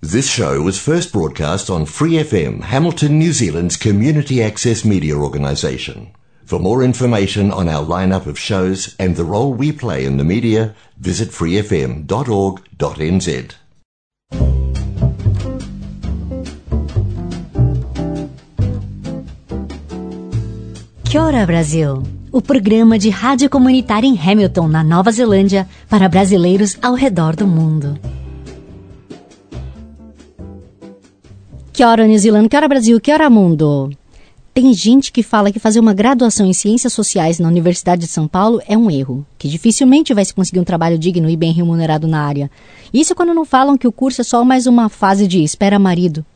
This show was first broadcast on Free FM, Hamilton, New Zealand's community access media organisation. For more information on our lineup of shows and the role we play in the media, visit freefm.org.nz. Kia ora, Brasil! O programa de rádio comunitária em Hamilton, na Nova Zelândia, para brasileiros ao redor do mundo. Kia ora, New Zealand, Kia ora, Brasil, Kia ora, mundo! Tem gente que fala que fazer uma graduação em Ciências Sociais na Universidade de São Paulo é um erro, que dificilmente vai se conseguir um trabalho digno e bem remunerado na área. Isso quando não falam que o curso é só mais uma fase de espera marido.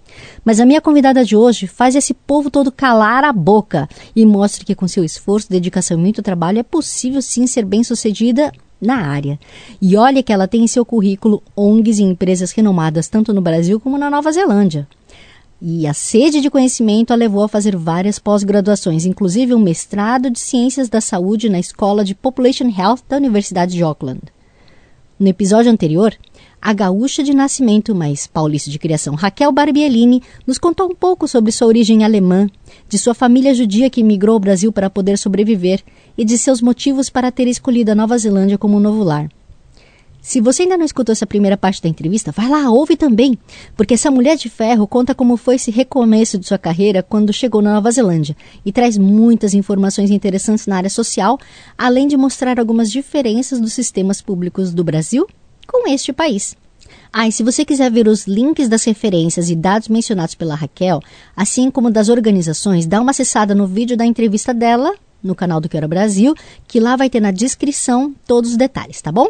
Mas a minha convidada de hoje faz esse povo todo calar a boca e mostra que com seu esforço, dedicação e muito trabalho é possível sim ser bem-sucedida na área. E olha que ela tem em seu currículo ONGs e empresas renomadas tanto no Brasil como na Nova Zelândia. E a sede de conhecimento a levou a fazer várias pós-graduações, inclusive um mestrado de Ciências da Saúde na Escola de Population Health da Universidade de Auckland. No episódio anterior, a gaúcha de nascimento, mas paulista de criação, Raquel Barbiellini, nos contou um pouco sobre sua origem alemã, de sua família judia que migrou ao Brasil para poder sobreviver e de seus motivos para ter escolhido a Nova Zelândia como novo lar. Se você ainda não escutou essa primeira parte da entrevista, vai lá, ouve também, porque essa mulher de ferro conta como foi esse recomeço de sua carreira quando chegou na Nova Zelândia e traz muitas informações interessantes na área social, além de mostrar algumas diferenças dos sistemas públicos do Brasil com este país. Ah, e se você quiser ver os links das referências e dados mencionados pela Raquel, assim como das organizações, dá uma acessada no vídeo da entrevista dela no canal do Quero Brasil, que lá vai ter na descrição todos os detalhes, tá bom?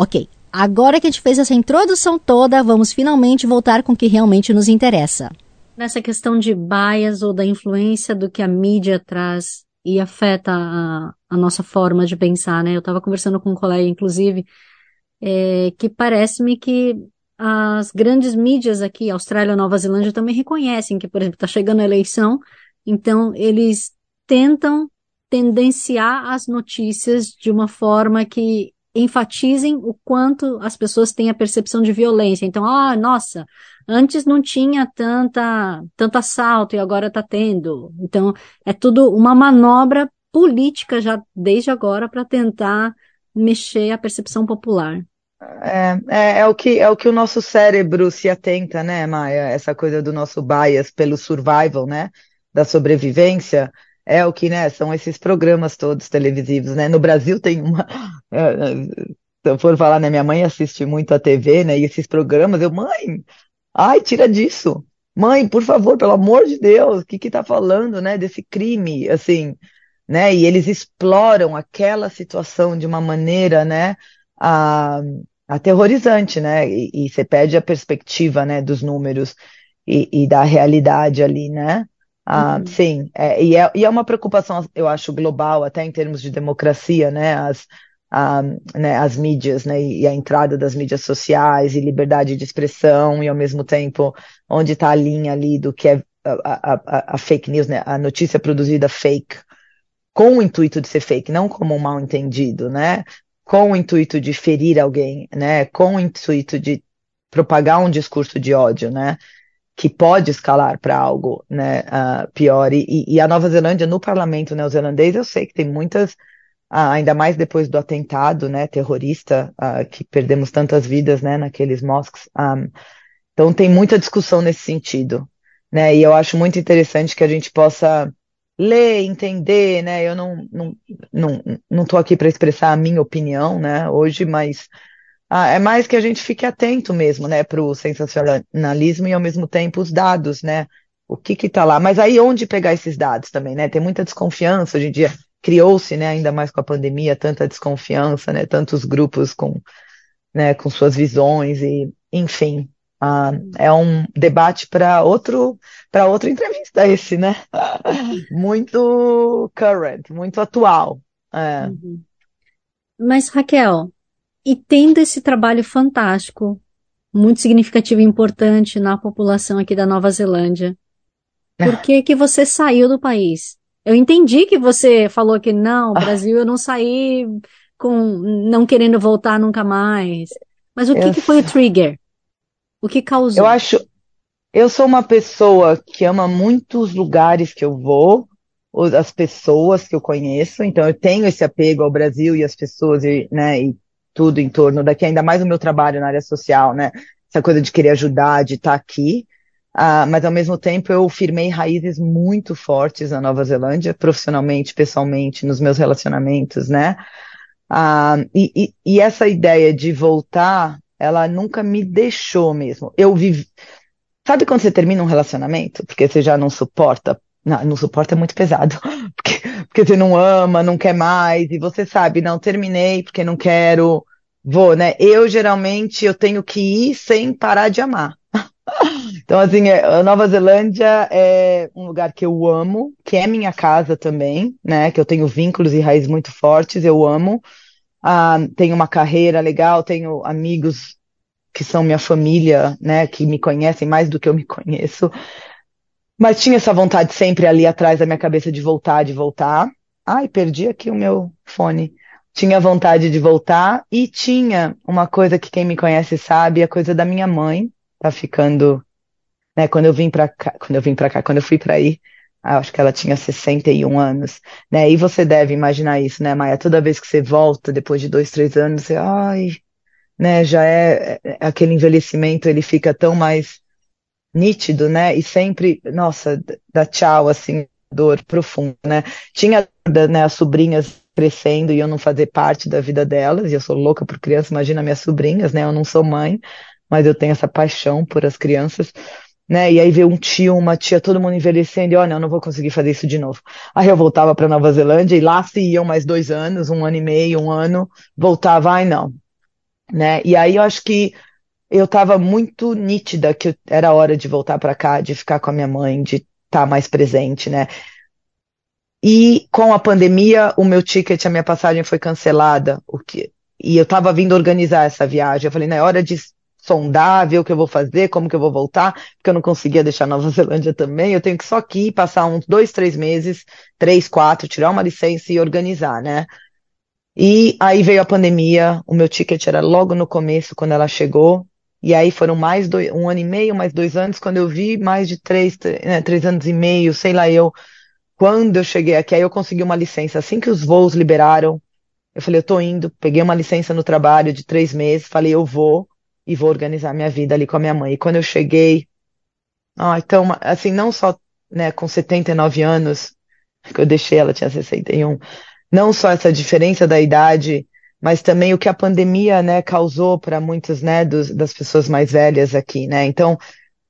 Ok, agora que a gente fez essa introdução toda, vamos finalmente voltar com o que realmente nos interessa. Nessa questão de bias ou da influência do que a mídia traz e afeta a, a nossa forma de pensar, né? Eu estava conversando com um colega, inclusive, é, que parece-me que as grandes mídias aqui, Austrália Nova Zelândia, também reconhecem que, por exemplo, está chegando a eleição, então eles tentam tendenciar as notícias de uma forma que enfatizem o quanto as pessoas têm a percepção de violência. Então, ah, nossa, antes não tinha tanta, tanto assalto e agora está tendo. Então, é tudo uma manobra política já desde agora para tentar mexer a percepção popular. É, é, é, o que, é o que o nosso cérebro se atenta, né, Maia? Essa coisa do nosso bias pelo survival, né? Da sobrevivência. É o que, né? São esses programas todos televisivos, né? No Brasil tem uma. É, se eu for falar, né? Minha mãe assiste muito a TV, né? E esses programas, eu, mãe, ai, tira disso. Mãe, por favor, pelo amor de Deus, o que que tá falando, né? Desse crime, assim, né? E eles exploram aquela situação de uma maneira, né? A, aterrorizante, né? E, você perde a perspectiva, né, dos números e, e da realidade ali, né? Ah, uhum. Sim, é, e, é, e, é, uma preocupação, eu acho, global, até em termos de democracia, né? As, a, né, as mídias, né? E a entrada das mídias sociais e liberdade de expressão, e ao mesmo tempo, onde está a linha ali do que é a, a, a, fake news, né? A notícia produzida fake, com o intuito de ser fake, não como um mal entendido, né? com o intuito de ferir alguém, né, com o intuito de propagar um discurso de ódio, né, que pode escalar para algo, né, uh, pior. E, e, a Nova Zelândia, no parlamento neozelandês, eu sei que tem muitas, uh, ainda mais depois do atentado, né, terrorista, uh, que perdemos tantas vidas, né, naqueles mosques. Um, então tem muita discussão nesse sentido, né, e eu acho muito interessante que a gente possa ler, entender, né? Eu não não não não aqui para expressar a minha opinião, né? Hoje, mas ah, é mais que a gente fique atento mesmo, né? Para o sensacionalismo e ao mesmo tempo os dados, né? O que que está lá? Mas aí onde pegar esses dados também, né? Tem muita desconfiança hoje em dia. Criou-se, né? Ainda mais com a pandemia, tanta desconfiança, né? Tantos grupos com, né? Com suas visões e, enfim, ah, é um debate para outro para outra entrevista esse, né? muito current, muito atual. É. Uhum. Mas Raquel, e tendo esse trabalho fantástico, muito significativo e importante na população aqui da Nova Zelândia, por que que você saiu do país? Eu entendi que você falou que não, Brasil eu não saí com não querendo voltar nunca mais. Mas o que, que foi o trigger? O que causou? Eu acho, eu sou uma pessoa que ama muito os lugares que eu vou, as pessoas que eu conheço, então eu tenho esse apego ao Brasil e às pessoas e, né, e tudo em torno daqui, ainda mais o meu trabalho na área social, né? Essa coisa de querer ajudar, de estar aqui. Uh, mas ao mesmo tempo eu firmei raízes muito fortes na Nova Zelândia, profissionalmente, pessoalmente, nos meus relacionamentos, né? Uh, e, e, e, essa ideia de voltar, ela nunca me deixou mesmo. Eu vivi. Sabe quando você termina um relacionamento? Porque você já não suporta. Não, não suporta é muito pesado. Porque, porque você não ama, não quer mais, e você sabe, não, terminei porque não quero, vou, né? Eu geralmente eu tenho que ir sem parar de amar. Então, assim, é, a Nova Zelândia é um lugar que eu amo, que é minha casa também, né? Que eu tenho vínculos e raízes muito fortes, eu amo. Ah, tenho uma carreira legal, tenho amigos que são minha família, né? Que me conhecem mais do que eu me conheço. Mas tinha essa vontade sempre ali atrás da minha cabeça de voltar, de voltar. Ai, perdi aqui o meu fone. Tinha vontade de voltar e tinha uma coisa que quem me conhece sabe, a coisa da minha mãe, tá ficando, né, quando eu vim para cá, quando eu vim para cá, quando eu fui para aí, acho que ela tinha 61 anos, né, e você deve imaginar isso, né, Maia, toda vez que você volta, depois de dois, três anos, você, ai, né, já é, é aquele envelhecimento, ele fica tão mais nítido, né, e sempre, nossa, dá tchau, assim, dor profunda, né, tinha, né, as sobrinhas crescendo e eu não fazer parte da vida delas, e eu sou louca por criança, imagina minhas sobrinhas, né, eu não sou mãe, mas eu tenho essa paixão por as crianças, né? E aí ver um tio, uma tia, todo mundo envelhecendo, e olha, eu não vou conseguir fazer isso de novo. Aí eu voltava para Nova Zelândia e lá se iam mais dois anos, um ano e meio, um ano, voltava, ai não, né? E aí eu acho que eu estava muito nítida que era hora de voltar para cá, de ficar com a minha mãe, de estar tá mais presente, né? E com a pandemia, o meu ticket, a minha passagem foi cancelada, o que e eu estava vindo organizar essa viagem. Eu falei, na né, é hora de sondar, ver o que eu vou fazer, como que eu vou voltar, porque eu não conseguia deixar Nova Zelândia também. Eu tenho que só aqui passar uns dois, três meses, três, quatro, tirar uma licença e organizar, né? E aí veio a pandemia, o meu ticket era logo no começo, quando ela chegou, e aí foram mais dois, um ano e meio, mais dois anos, quando eu vi mais de três, né, três anos e meio, sei lá eu, quando eu cheguei aqui, aí eu consegui uma licença. Assim que os voos liberaram, eu falei, eu tô indo, peguei uma licença no trabalho de três meses, falei, eu vou, e vou organizar minha vida ali com a minha mãe. E quando eu cheguei, ah, então, assim, não só né, com 79 anos, que eu deixei, ela tinha 61, não só essa diferença da idade, mas também o que a pandemia né, causou para muitas né, dos, das pessoas mais velhas aqui, né? Então,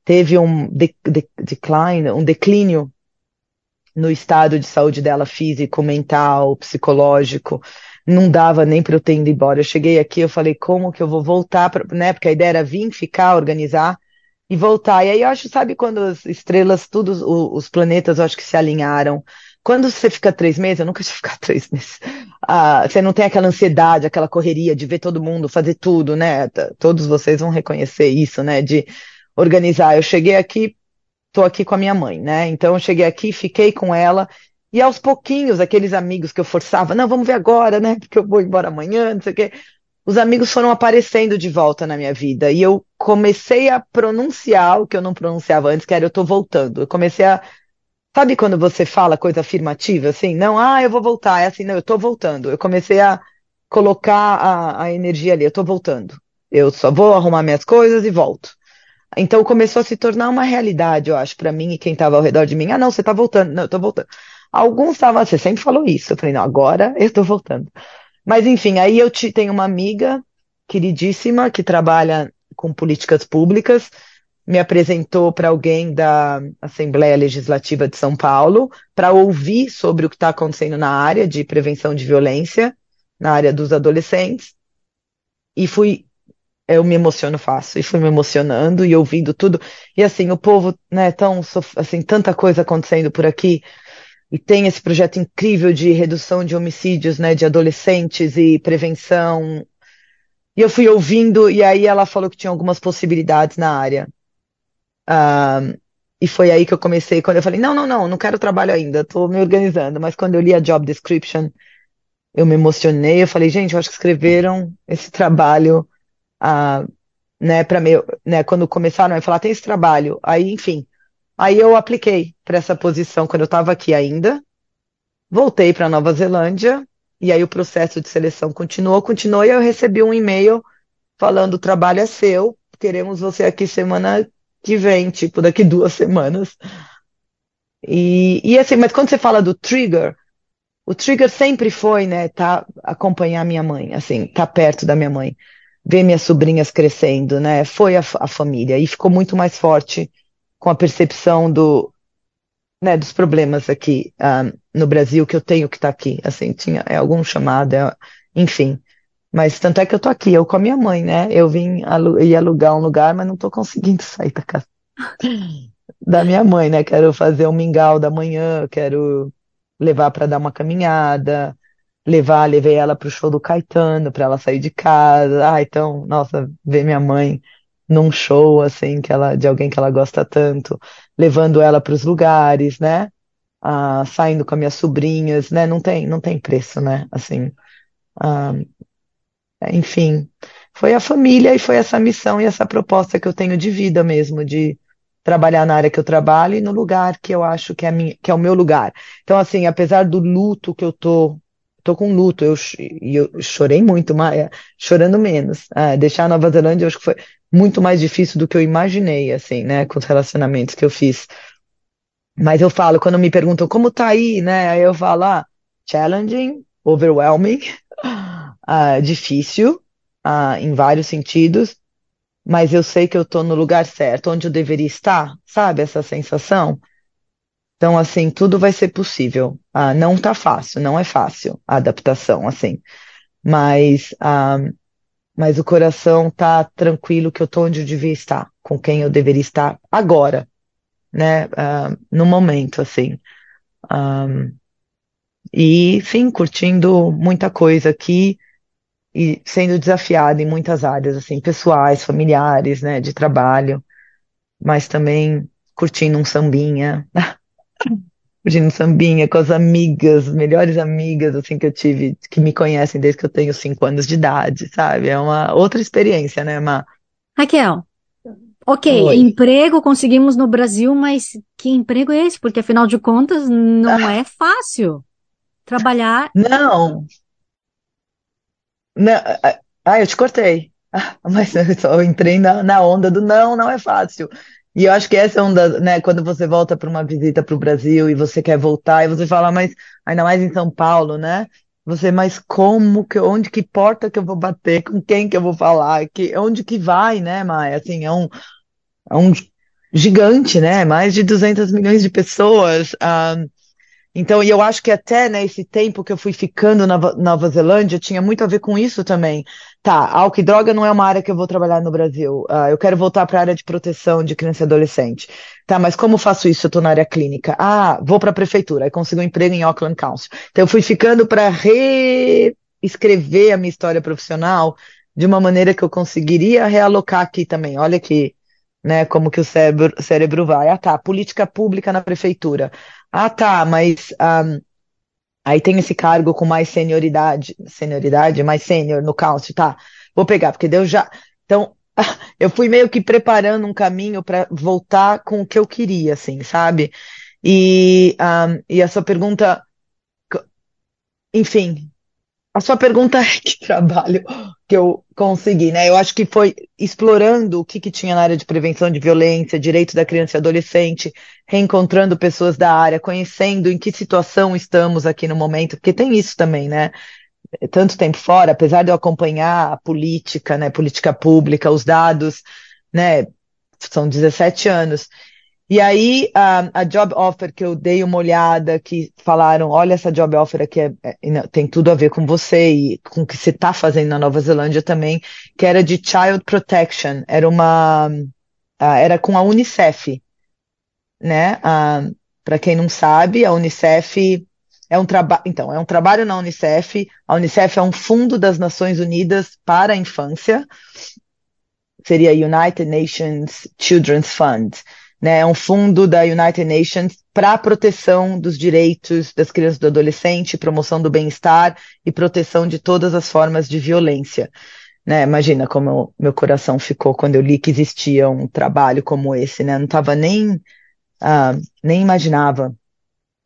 teve um de, de, decline, um declínio no estado de saúde dela físico, mental, psicológico não dava nem para eu ter ido embora. Eu cheguei aqui, eu falei, como que eu vou voltar, pra, né? Porque a ideia era vir, ficar, organizar e voltar. E aí eu acho, sabe, quando as estrelas, todos os planetas, eu acho que se alinharam. Quando você fica três meses, eu nunca tive ficar três meses. Ah, você não tem aquela ansiedade, aquela correria de ver todo mundo, fazer tudo, né? Todos vocês vão reconhecer isso, né? De organizar. Eu cheguei aqui, tô aqui com a minha mãe, né? Então eu cheguei aqui, fiquei com ela e aos pouquinhos, aqueles amigos que eu forçava, não, vamos ver agora, né? Porque eu vou embora amanhã, não sei o quê. Os amigos foram aparecendo de volta na minha vida. E eu comecei a pronunciar o que eu não pronunciava antes, que era eu tô voltando. Eu comecei a. Sabe quando você fala coisa afirmativa, assim? Não, ah, eu vou voltar. É assim, não, eu tô voltando. Eu comecei a colocar a, a energia ali, eu tô voltando. Eu só vou arrumar minhas coisas e volto. Então começou a se tornar uma realidade, eu acho, para mim e quem estava ao redor de mim. Ah, não, você tá voltando. Não, eu tô voltando. Alguns estavam, você sempre falou isso. Eu falei, não, agora eu tô voltando. Mas enfim, aí eu te, tenho uma amiga queridíssima que trabalha com políticas públicas, me apresentou para alguém da Assembleia Legislativa de São Paulo para ouvir sobre o que está acontecendo na área de prevenção de violência, na área dos adolescentes. E fui, eu me emociono fácil, e fui me emocionando e ouvindo tudo. E assim, o povo, né, tão, assim, tanta coisa acontecendo por aqui e tem esse projeto incrível de redução de homicídios, né, de adolescentes e prevenção. E eu fui ouvindo, e aí ela falou que tinha algumas possibilidades na área. Uh, e foi aí que eu comecei, quando eu falei, não, não, não, não quero trabalho ainda, estou me organizando. Mas quando eu li a job description, eu me emocionei, eu falei, gente, eu acho que escreveram esse trabalho uh, né, para mim, né, quando começaram a falar, tem esse trabalho, aí, enfim, aí eu apliquei para essa posição quando eu estava aqui ainda, voltei para Nova Zelândia, e aí o processo de seleção continuou, continuou, e eu recebi um e-mail falando, o trabalho é seu, queremos você aqui semana que vem, tipo, daqui duas semanas. E, e assim, mas quando você fala do trigger, o trigger sempre foi, né, tá, acompanhar minha mãe, assim, tá perto da minha mãe, ver minhas sobrinhas crescendo, né, foi a, a família, e ficou muito mais forte com a percepção do, né, dos problemas aqui um, ah, no Brasil que eu tenho que estar tá aqui, assim, tinha é algum chamado, é, enfim, mas tanto é que eu tô aqui, eu com a minha mãe, né, eu vim alu ir alugar um lugar, mas não tô conseguindo sair da casa da minha mãe, né, quero fazer um mingau da manhã, quero levar para dar uma caminhada, levar, levei ela para o show do Caetano, para ela sair de casa. Ah, então, nossa, ver minha mãe num show assim que ela de alguém que ela gosta tanto, levando ela para os lugares, né? Ah, saindo com as minhas sobrinhas, né? Não tem, não tem preço, né? Assim, ah, enfim, foi a família e foi essa missão e essa proposta que eu tenho de vida mesmo, de trabalhar na área que eu trabalho e no lugar que eu acho que é, minha, que é o meu lugar. Então, assim, apesar do luto que eu tô, tô com luto, eu, eu chorei muito, Maia, chorando menos. Ah, deixar a Nova Zelândia, eu acho que foi muito mais difícil do que eu imaginei, assim, né, com os relacionamentos que eu fiz. Mas eu falo, quando me perguntam como tá aí, né, aí eu falo, ah, challenging, overwhelming, ah, difícil, ah, em vários sentidos, mas eu sei que eu estou no lugar certo, onde eu deveria estar, sabe? Essa sensação. Então, assim, tudo vai ser possível. Ah, não tá fácil, não é fácil a adaptação, assim. Mas, ah, mas o coração tá tranquilo que eu tô onde eu devia estar, com quem eu deveria estar agora, né? Ah, no momento, assim. Ah, e, enfim, curtindo muita coisa aqui e sendo desafiada em muitas áreas, assim, pessoais, familiares, né, de trabalho, mas também curtindo um sambinha, curtindo um sambinha com as amigas, melhores amigas, assim, que eu tive, que me conhecem desde que eu tenho cinco anos de idade, sabe? É uma outra experiência, né, Ma? Raquel, ok, Oi. emprego conseguimos no Brasil, mas que emprego é esse? Porque afinal de contas não é fácil trabalhar. Não, não, ah, eu te cortei. Mas eu entrei na, na onda do não, não é fácil. E eu acho que essa é onda, né, quando você volta para uma visita para o Brasil e você quer voltar e você fala, mas ainda mais em São Paulo, né? Você, mas como que, onde que porta que eu vou bater, com quem que eu vou falar, que, onde que vai, né, Maia? Assim, é um, é um gigante, né? Mais de 200 milhões de pessoas. Ah, então, e eu acho que até né, esse tempo que eu fui ficando na Nova Zelândia tinha muito a ver com isso também. Tá, álcool e droga não é uma área que eu vou trabalhar no Brasil. Uh, eu quero voltar para a área de proteção de criança e adolescente. Tá, mas como faço isso? Eu estou na área clínica. Ah, vou para a prefeitura. Aí consigo um emprego em Auckland Council. Então, eu fui ficando para reescrever a minha história profissional de uma maneira que eu conseguiria realocar aqui também. Olha que, né, como que o cérebro, cérebro vai. Ah, tá, política pública na prefeitura. Ah, tá, mas um, aí tem esse cargo com mais senioridade, senioridade, mais sênior no council, tá? Vou pegar, porque deu já. Então, eu fui meio que preparando um caminho para voltar com o que eu queria, assim, sabe? E, um, e a sua pergunta, enfim, a sua pergunta é que trabalho que eu consegui, né? Eu acho que foi explorando o que, que tinha na área de prevenção de violência, direito da criança e adolescente, reencontrando pessoas da área, conhecendo em que situação estamos aqui no momento, porque tem isso também, né? Tanto tempo fora, apesar de eu acompanhar a política, né, política pública, os dados, né, são 17 anos, e aí, a, a, job offer que eu dei uma olhada, que falaram, olha essa job offer aqui é, é, tem tudo a ver com você e com o que você está fazendo na Nova Zelândia também, que era de Child Protection, era uma, era com a Unicef, né? Para quem não sabe, a Unicef é um trabalho, então, é um trabalho na Unicef, a Unicef é um fundo das Nações Unidas para a infância, seria United Nations Children's Fund, né, é um fundo da United Nations para a proteção dos direitos das crianças e do adolescente, promoção do bem-estar e proteção de todas as formas de violência. né? Imagina como meu coração ficou quando eu li que existia um trabalho como esse, né? Eu não estava nem, uh, nem imaginava,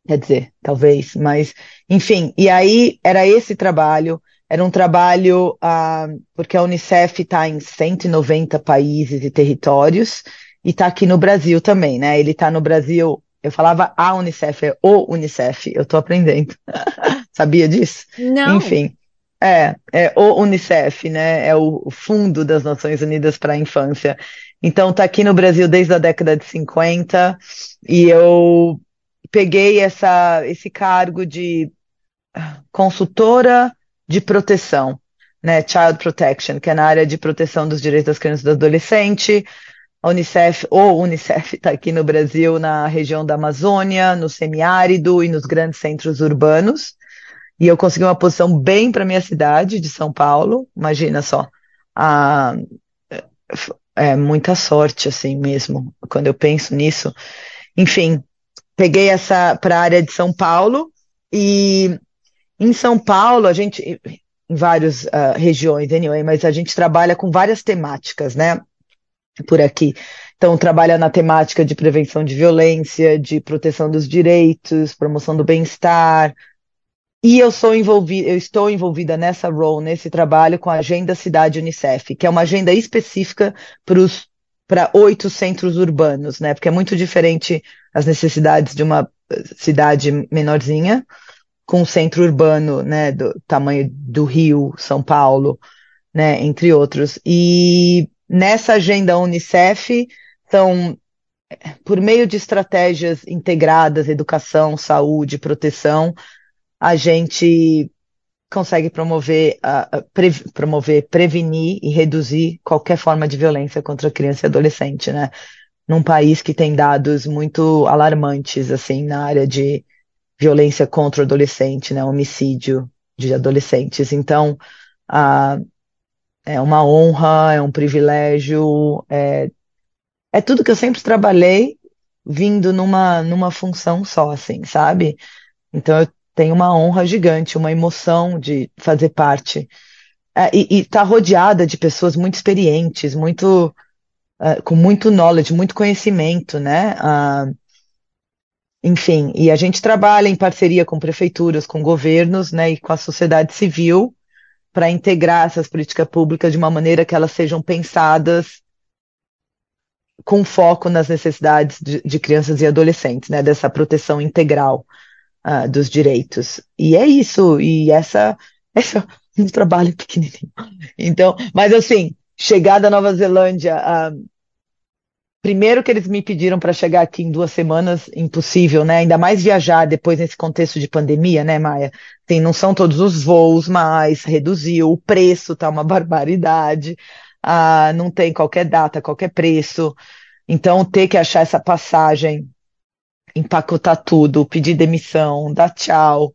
quer dizer, talvez, mas, enfim. E aí era esse trabalho, era um trabalho, uh, porque a Unicef está em 190 países e territórios, e está aqui no Brasil também, né? Ele está no Brasil, eu falava a Unicef, é o Unicef, eu estou aprendendo. Sabia disso? Não. Enfim. É, é o Unicef, né? É o Fundo das Nações Unidas para a Infância. Então, está aqui no Brasil desde a década de 50 e eu peguei essa, esse cargo de consultora de proteção, né? Child Protection, que é na área de proteção dos direitos das crianças e do adolescente. A Unicef, ou Unicef, está aqui no Brasil, na região da Amazônia, no semiárido e nos grandes centros urbanos. E eu consegui uma posição bem para minha cidade de São Paulo, imagina só. Ah, é muita sorte, assim mesmo, quando eu penso nisso. Enfim, peguei essa para a área de São Paulo e em São Paulo a gente, em várias uh, regiões, anyway, mas a gente trabalha com várias temáticas, né? Por aqui. Então, trabalha na temática de prevenção de violência, de proteção dos direitos, promoção do bem-estar, e eu sou envolvida, eu estou envolvida nessa role, nesse trabalho com a Agenda Cidade Unicef, que é uma agenda específica para oito centros urbanos, né? Porque é muito diferente as necessidades de uma cidade menorzinha com um centro urbano, né, do tamanho do Rio, São Paulo, né, entre outros. E nessa agenda Unicef são por meio de estratégias integradas, educação, saúde, proteção, a gente consegue promover, uh, pre promover, prevenir e reduzir qualquer forma de violência contra criança e adolescente, né? Num país que tem dados muito alarmantes, assim, na área de violência contra o adolescente, né? Homicídio de adolescentes. Então, uh, é uma honra, é um privilégio, é, é tudo que eu sempre trabalhei vindo numa, numa função só, assim, sabe? Então, eu tem uma honra gigante, uma emoção de fazer parte. É, e está rodeada de pessoas muito experientes, muito uh, com muito knowledge, muito conhecimento, né? Uh, enfim, e a gente trabalha em parceria com prefeituras, com governos, né, e com a sociedade civil para integrar essas políticas públicas de uma maneira que elas sejam pensadas com foco nas necessidades de, de crianças e adolescentes, né, dessa proteção integral uh, dos direitos. E é isso, e essa, essa é um trabalho pequenininho. Então, mas assim, chegar da Nova Zelândia, uh, primeiro que eles me pediram para chegar aqui em duas semanas, impossível, né? Ainda mais viajar depois nesse contexto de pandemia, né, Maia? Tem, não são todos os voos mais, reduziu, o preço tá uma barbaridade, uh, não tem qualquer data, qualquer preço. Então, ter que achar essa passagem empacotar tudo, pedir demissão, dar tchau.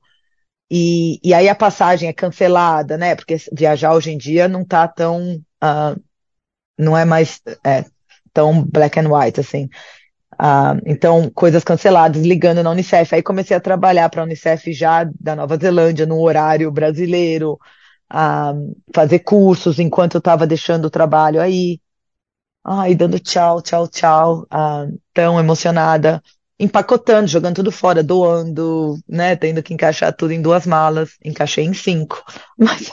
E, e aí a passagem é cancelada, né? Porque viajar hoje em dia não tá tão. Uh, não é mais é, tão black and white, assim. Uh, então, coisas canceladas, ligando na Unicef. Aí comecei a trabalhar para a Unicef já da Nova Zelândia, no horário brasileiro, uh, fazer cursos enquanto eu estava deixando o trabalho aí. Ai, dando tchau, tchau, tchau. Uh, tão emocionada empacotando, jogando tudo fora, doando, né? Tendo que encaixar tudo em duas malas. Encaixei em cinco. Mas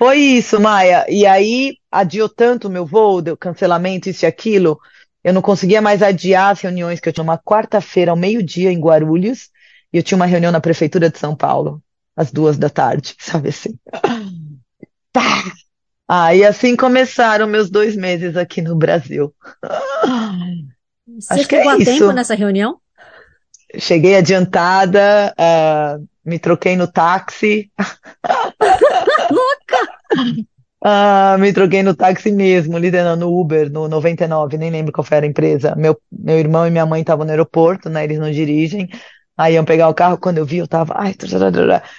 foi isso, Maia. E aí adiou tanto o meu voo, deu cancelamento, isso e aquilo. Eu não conseguia mais adiar as reuniões que eu tinha uma quarta-feira ao meio-dia em Guarulhos e eu tinha uma reunião na prefeitura de São Paulo às duas da tarde, sabe assim. Tá. Ah, e assim começaram meus dois meses aqui no Brasil. Você Acho chegou é a isso. tempo nessa reunião? Cheguei adiantada, uh, me troquei no táxi. Louca! Uh, me troquei no táxi mesmo, liderando no Uber, no 99, nem lembro qual foi a empresa. Meu, meu irmão e minha mãe estavam no aeroporto, né? Eles não dirigem. Aí iam pegar o carro, quando eu vi, eu tava. Ai,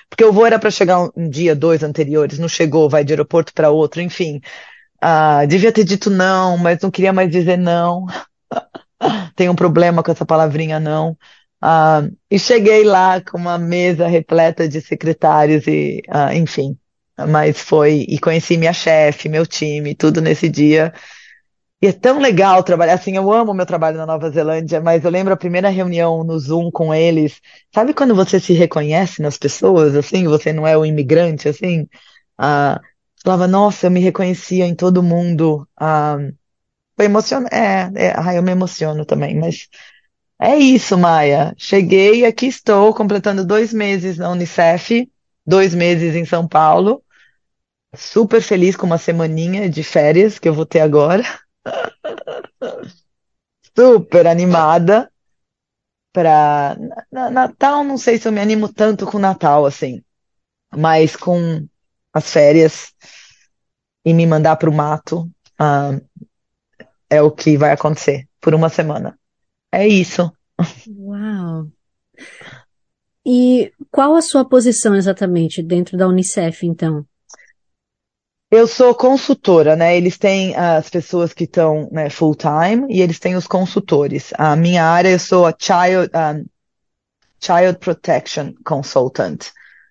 porque o voo era para chegar um, um, dia, dois anteriores, não chegou, vai de aeroporto para outro, enfim. Uh, devia ter dito não, mas não queria mais dizer não. tem um problema com essa palavrinha não. Uh, e cheguei lá com uma mesa repleta de secretários e, uh, enfim, mas foi, e conheci minha chefe, meu time, tudo nesse dia. E é tão legal trabalhar assim. Eu amo meu trabalho na Nova Zelândia, mas eu lembro a primeira reunião no Zoom com eles. Sabe quando você se reconhece nas pessoas, assim? Você não é o imigrante, assim? Ah, falava, nossa, eu me reconhecia em todo mundo. Ah, foi emocionante. É, é, ah, eu me emociono também, mas é isso, Maia. Cheguei aqui estou, completando dois meses na Unicef, dois meses em São Paulo. Super feliz com uma semaninha de férias que eu vou ter agora. Super animada para Natal, não sei se eu me animo tanto com Natal assim, mas com as férias e me mandar para o mato uh, é o que vai acontecer por uma semana. É isso. Uau! E qual a sua posição exatamente dentro da Unicef, então? Eu sou consultora, né? Eles têm as pessoas que estão né, full time e eles têm os consultores. A minha área, eu sou a Child, um, Child Protection Consultant,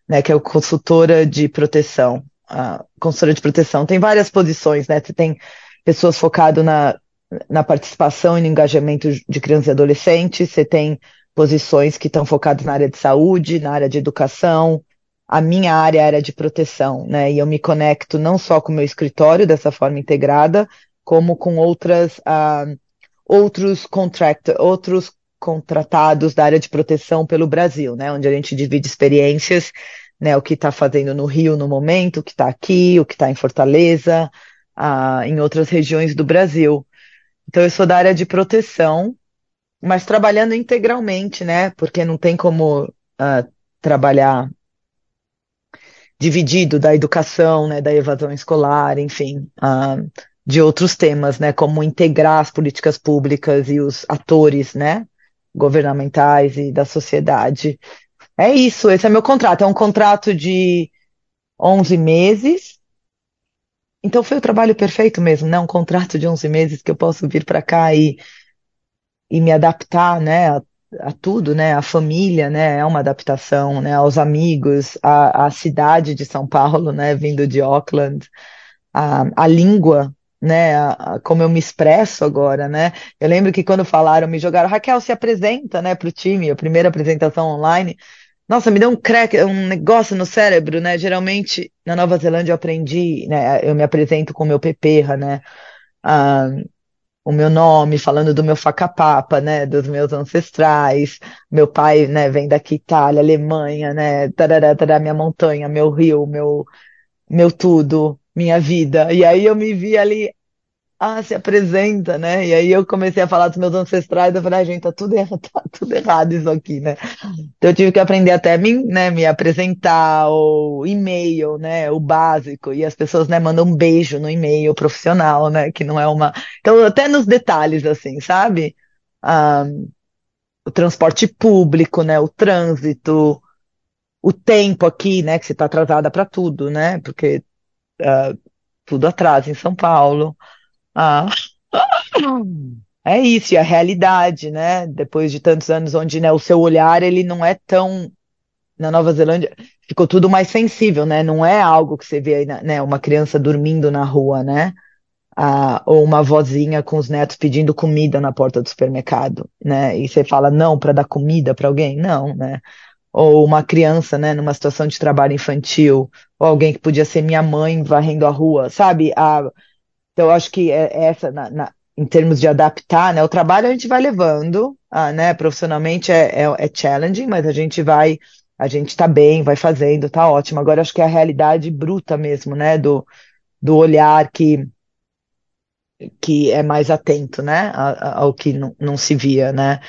né? Que é o consultora de proteção. Uh, consultora de proteção. Tem várias posições, né? Você tem pessoas focadas na, na participação e no engajamento de crianças e adolescentes, você tem posições que estão focadas na área de saúde, na área de educação, a minha área era de proteção, né? E eu me conecto não só com o meu escritório dessa forma integrada, como com outras, uh, outros contract, outros contratados da área de proteção pelo Brasil, né? Onde a gente divide experiências, né? O que está fazendo no Rio no momento, o que está aqui, o que está em Fortaleza, uh, em outras regiões do Brasil. Então eu sou da área de proteção, mas trabalhando integralmente, né? Porque não tem como uh, trabalhar dividido da educação, né, da evasão escolar, enfim, uh, de outros temas, né, como integrar as políticas públicas e os atores, né, governamentais e da sociedade. É isso, esse é meu contrato, é um contrato de 11 meses. Então foi o trabalho perfeito mesmo, né, um contrato de 11 meses que eu posso vir para cá e, e me adaptar, né, a tudo, né? A família, né? É uma adaptação, né? Aos amigos, a, a cidade de São Paulo, né? Vindo de Auckland, a, a língua, né? A, a, como eu me expresso agora, né? Eu lembro que quando falaram, me jogaram, Raquel, se apresenta, né? Para o time, a primeira apresentação online. Nossa, me deu um crack, um negócio no cérebro, né? Geralmente na Nova Zelândia eu aprendi, né? Eu me apresento com meu peperra, né? Ah, o meu nome, falando do meu facapapa, né, dos meus ancestrais. Meu pai, né, vem daqui, Itália, Alemanha, né, tarará, tarará, minha montanha, meu rio, meu, meu tudo, minha vida. E aí eu me vi ali, ah, se apresenta, né? E aí eu comecei a falar dos meus ancestrais, eu falei, ah, gente, tá tudo, errado, tá tudo errado isso aqui, né? Então eu tive que aprender até me, né, me apresentar, o e-mail, né, o básico, e as pessoas, né, mandam um beijo no e-mail profissional, né, que não é uma... Então até nos detalhes, assim, sabe? Ah, o transporte público, né, o trânsito, o tempo aqui, né, que você está atrasada para tudo, né, porque uh, tudo atrasa em São Paulo. Ah. É isso, e a realidade, né? Depois de tantos anos onde né, o seu olhar ele não é tão na Nova Zelândia ficou tudo mais sensível, né? Não é algo que você vê aí, né? Uma criança dormindo na rua, né? Ah, ou uma vozinha com os netos pedindo comida na porta do supermercado, né? E você fala não para dar comida para alguém, não, né? Ou uma criança, né? Numa situação de trabalho infantil, ou alguém que podia ser minha mãe varrendo a rua, sabe? A, então, acho que é, é essa, na, na, em termos de adaptar, né? O trabalho a gente vai levando, ah, né? Profissionalmente é, é, é, challenging, mas a gente vai, a gente tá bem, vai fazendo, tá ótimo. Agora, acho que é a realidade bruta mesmo, né? Do, do olhar que, que é mais atento, né? Ao que não, não se via, né?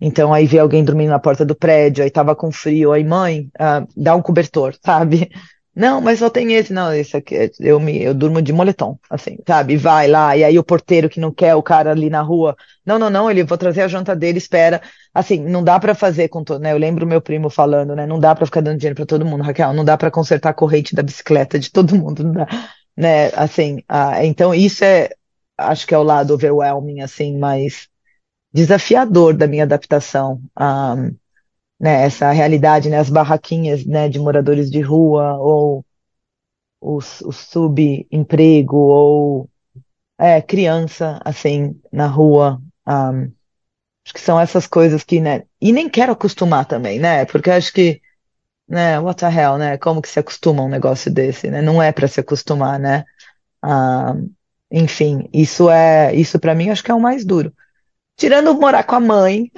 Então aí vê alguém dormindo na porta do prédio, aí tava com frio, aí mãe, ah, dá um cobertor, sabe? Não, mas só tem esse, não, esse aqui, eu me, eu durmo de moletom, assim, sabe? Vai lá, e aí o porteiro que não quer o cara ali na rua, não, não, não, ele vou trazer a janta dele, espera. Assim, não dá para fazer com todo, né? Eu lembro meu primo falando, né? Não dá para ficar dando dinheiro para todo mundo, Raquel, não dá para consertar a corrente da bicicleta de todo mundo, não dá, né? Assim, ah, então isso é, acho que é o lado overwhelming, assim, mais desafiador da minha adaptação. Ah, né, essa realidade, né, as barraquinhas, né, de moradores de rua ou o, o subemprego ou é, criança, assim, na rua. Um, acho que são essas coisas que, né? E nem quero acostumar também, né? Porque acho que, né, what the hell, né? Como que se acostuma um negócio desse, né? Não é para se acostumar, né? Um, enfim, isso é, isso para mim acho que é o mais duro. Tirando morar com a mãe,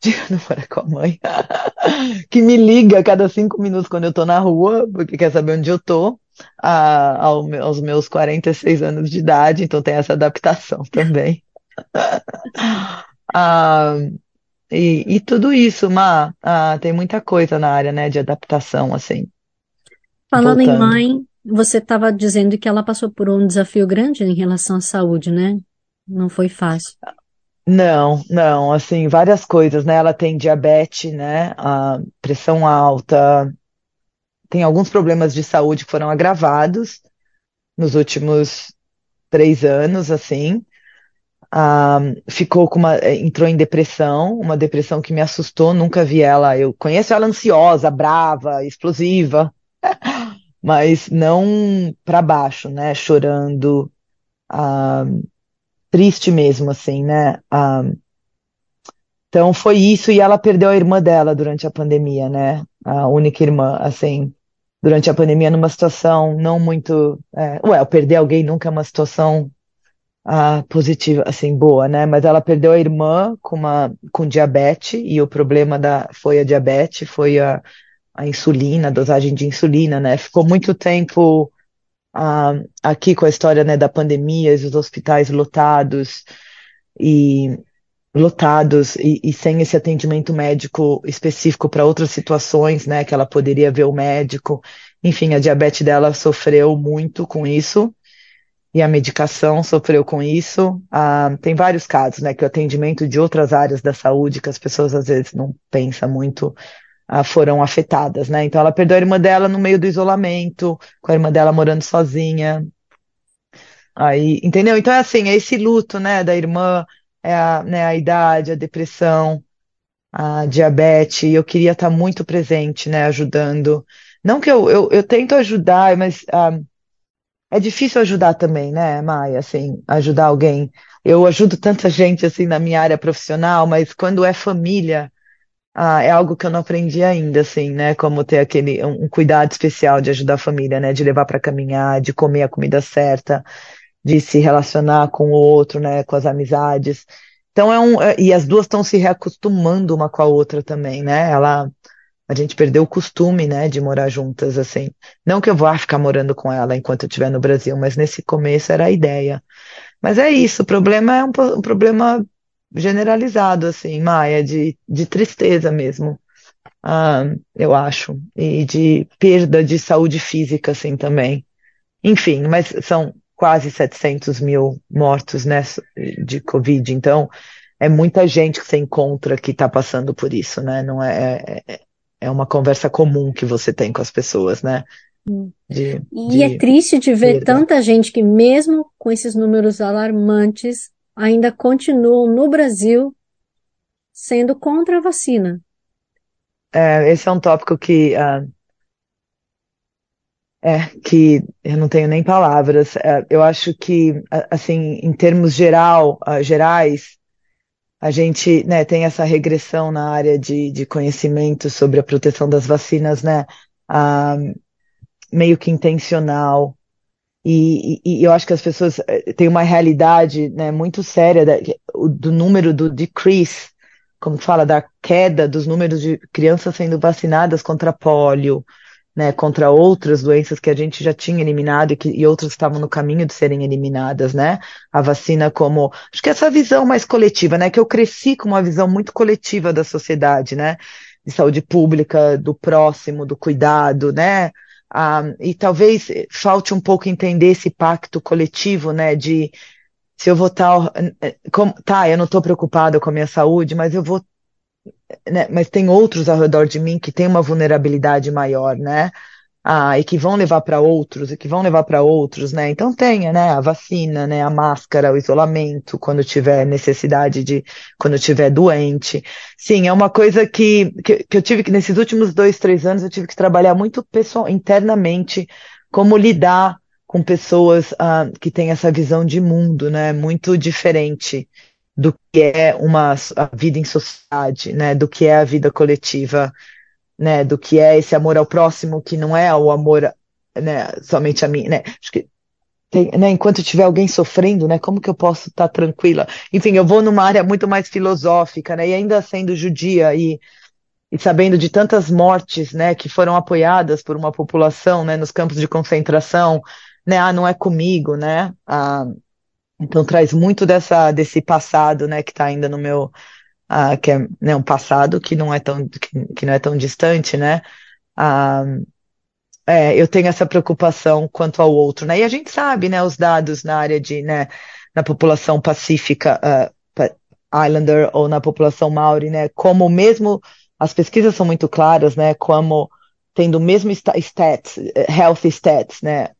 tirando morar com a mãe, que me liga a cada cinco minutos quando eu tô na rua, porque quer saber onde eu tô a, ao, aos meus 46 anos de idade, então tem essa adaptação também. ah, e, e, tudo isso, Má, ah, tem muita coisa na área né, de adaptação, assim. Falando Voltando. em mãe, você estava dizendo que ela passou por um desafio grande em relação à saúde, né? Não foi fácil. Não, não, assim, várias coisas, né? Ela tem diabetes, né? A pressão alta, tem alguns problemas de saúde que foram agravados nos últimos três anos, assim. ficou com uma, entrou em depressão, uma depressão que me assustou, nunca vi ela. Eu conheço ela ansiosa, brava, explosiva, mas não para baixo, né? Chorando, triste mesmo, assim, né? então foi isso e ela perdeu a irmã dela durante a pandemia, né? A única irmã, assim durante a pandemia numa situação não muito. É, ué, perder alguém nunca é uma situação ah, positiva, assim, boa, né? Mas ela perdeu a irmã com, uma, com diabetes e o problema da, foi a diabetes, foi a, a insulina, a dosagem de insulina, né? Ficou muito tempo aqui com a história né, da pandemia, os hospitais lotados e lotados e, e, sem esse atendimento médico específico para outras situações, né, que ela poderia ver o médico. Enfim, a diabetes dela sofreu muito com isso e a medicação sofreu com isso. Ah, tem vários casos, né, que o atendimento de outras áreas da saúde que as pessoas às vezes não pensam muito ah, foram afetadas, né? Então ela perdeu a irmã dela no meio do isolamento, com a irmã dela morando sozinha. Aí, entendeu? Então é assim, é esse luto, né, da irmã é a, né, a idade, a depressão, a diabetes, eu queria estar muito presente, né, ajudando. Não que eu, eu, eu tento ajudar, mas ah, é difícil ajudar também, né, Maia, assim, ajudar alguém. Eu ajudo tanta gente, assim, na minha área profissional, mas quando é família, ah, é algo que eu não aprendi ainda, assim, né, como ter aquele, um, um cuidado especial de ajudar a família, né, de levar para caminhar, de comer a comida certa, de se relacionar com o outro, né, com as amizades. Então é um é, e as duas estão se reacostumando uma com a outra também, né? Ela a gente perdeu o costume, né, de morar juntas assim. Não que eu vá ficar morando com ela enquanto eu estiver no Brasil, mas nesse começo era a ideia. Mas é isso, o problema é um, um problema generalizado assim, Maia, de, de tristeza mesmo. Ah, eu acho, e de perda de saúde física, assim, também. Enfim, mas são quase 700 mil mortos né, de Covid. Então, é muita gente que você encontra que está passando por isso, né? Não é, é, é, uma conversa comum que você tem com as pessoas, né? Hum. De, e de é triste de ver perda. tanta gente que, mesmo com esses números alarmantes, ainda continuam no Brasil sendo contra a vacina. É, esse é um tópico que uh, é, que eu não tenho nem palavras. É, eu acho que, assim, em termos geral, uh, gerais, a gente né, tem essa regressão na área de, de conhecimento sobre a proteção das vacinas, né, uh, meio que intencional. E, e, eu acho que as pessoas eh, têm uma realidade né, muito séria da, do número do decrease, como fala, da queda dos números de crianças sendo vacinadas contra pólio, né, contra outras doenças que a gente já tinha eliminado e, que, e outras estavam no caminho de serem eliminadas, né? A vacina como, acho que essa visão mais coletiva, né, que eu cresci com uma visão muito coletiva da sociedade, né? De saúde pública, do próximo, do cuidado, né? Ah, e talvez falte um pouco entender esse pacto coletivo, né, de se eu vou estar, tá, eu não estou preocupado com a minha saúde, mas eu vou né, mas tem outros ao redor de mim que têm uma vulnerabilidade maior, né? Ah, e que vão levar para outros, e que vão levar para outros, né? Então tenha, né, a vacina, né, a máscara, o isolamento, quando tiver necessidade de, quando tiver doente. Sim, é uma coisa que, que, que eu tive que, nesses últimos dois, três anos, eu tive que trabalhar muito pessoal, internamente como lidar com pessoas uh, que têm essa visão de mundo, né, muito diferente do que é uma a vida em sociedade, né, do que é a vida coletiva, né, do que é esse amor ao próximo que não é o amor, né, somente a mim, né, acho que tem, né, enquanto tiver alguém sofrendo, né, como que eu posso estar tá tranquila? Enfim, eu vou numa área muito mais filosófica, né, e ainda sendo judia e, e sabendo de tantas mortes, né, que foram apoiadas por uma população, né, nos campos de concentração, né, ah, não é comigo, né, ah, então traz muito dessa, desse passado, né, que está ainda no meu, ah, que é né, um passado que não é tão, que, que não é tão distante, né, ah, é, eu tenho essa preocupação quanto ao outro, né? E a gente sabe, né, os dados na área de, né, na população pacífica uh, Islander ou na população Maori, né, como mesmo as pesquisas são muito claras, né, como tendo o mesmo stats, health stats, né,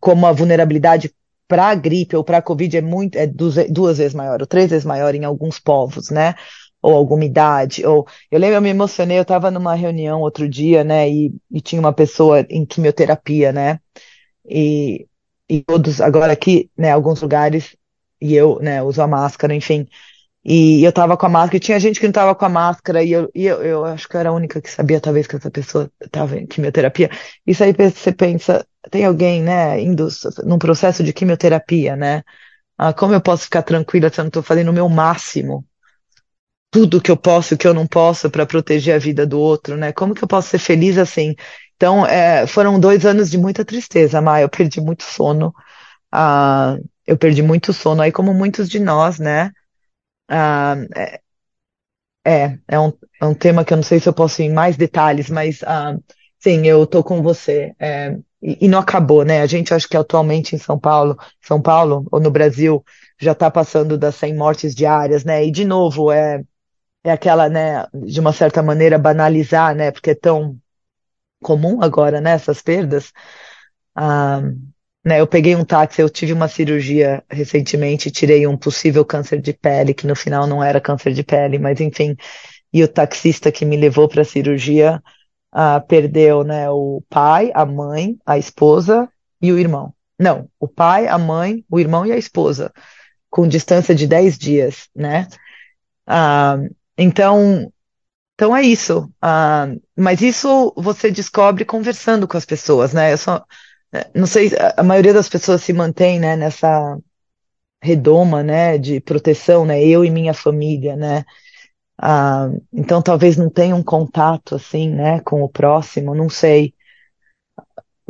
como a vulnerabilidade para a gripe ou para a Covid é muito, é duas, vezes maior, ou três vezes maior em alguns povos, né? ou alguma idade, ou eu lembro, eu me emocionei, eu estava numa reunião outro dia, né, e, e, tinha uma pessoa em quimioterapia, né, e, e todos, agora aqui, né, alguns lugares, e eu, né, uso a máscara, enfim, e eu tava com a máscara, e tinha gente que não tava com a máscara, e eu, e eu, eu acho que eu era a única que sabia, talvez, que essa pessoa estava em quimioterapia. Isso aí você pensa, tem alguém, né, indo num processo de quimioterapia, né? Ah, como eu posso ficar tranquila se eu não estou fazendo o meu máximo tudo que eu posso e o que eu não posso para proteger a vida do outro, né? Como que eu posso ser feliz assim? Então, é, foram dois anos de muita tristeza, Maia. Eu perdi muito sono. Uh, eu perdi muito sono, aí como muitos de nós, né? Uh, é, é, é um, é um tema que eu não sei se eu posso ir em mais detalhes, mas uh, sim, eu tô com você. É, e, e, não acabou, né? A gente acha que atualmente em São Paulo, São Paulo ou no Brasil já está passando das 100 mortes diárias, né? E de novo, é é aquela, né, de uma certa maneira banalizar, né, porque é tão comum agora, né, essas perdas. Ah, né, eu peguei um táxi, eu tive uma cirurgia recentemente, tirei um possível câncer de pele, que no final não era câncer de pele, mas enfim, e o taxista que me levou para a cirurgia ah, perdeu, né, o pai, a mãe, a esposa e o irmão. Não, o pai, a mãe, o irmão e a esposa, com distância de 10 dias, né? Ah, então, então é isso. Uh, mas isso você descobre conversando com as pessoas, né? Eu só, é, não sei, a maioria das pessoas se mantém, né, nessa redoma, né, de proteção, né? Eu e minha família, né? Uh, então talvez não tenha um contato assim, né, com o próximo, não sei.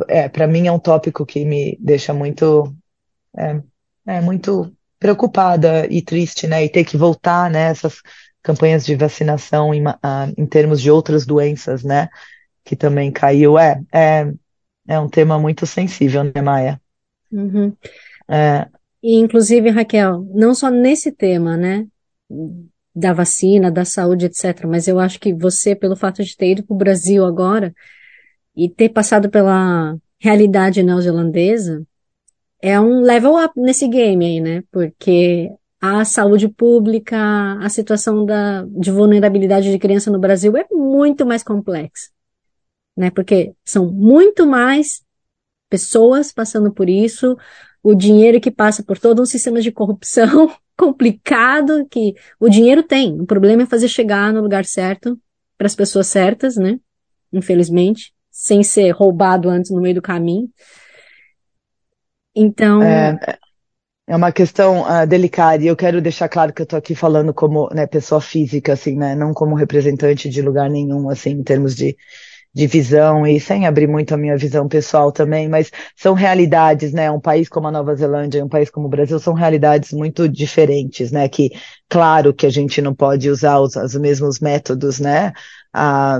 É, para mim é um tópico que me deixa muito, é, é muito preocupada e triste, né? E ter que voltar, né? Essas campanhas de vacinação em, uh, em termos de outras doenças, né? Que também caiu. É, é, é um tema muito sensível, né, Maia? Uhum. É. E, inclusive, Raquel, não só nesse tema, né? Da vacina, da saúde, etc. Mas eu acho que você, pelo fato de ter ido para o Brasil agora e ter passado pela realidade neozelandesa, é um level up nesse game aí, né? Porque a saúde pública, a situação da, de vulnerabilidade de criança no Brasil é muito mais complexa, né? Porque são muito mais pessoas passando por isso, o dinheiro que passa por todo um sistema de corrupção complicado que o dinheiro tem. O problema é fazer chegar no lugar certo para as pessoas certas, né? Infelizmente, sem ser roubado antes no meio do caminho. Então, é, é uma questão uh, delicada e eu quero deixar claro que eu estou aqui falando como né, pessoa física, assim, né, não como representante de lugar nenhum, assim, em termos de, de visão e sem abrir muito a minha visão pessoal também, mas são realidades, né? Um país como a Nova Zelândia e um país como o Brasil são realidades muito diferentes, né? Que, claro que a gente não pode usar os, os mesmos métodos, né? A,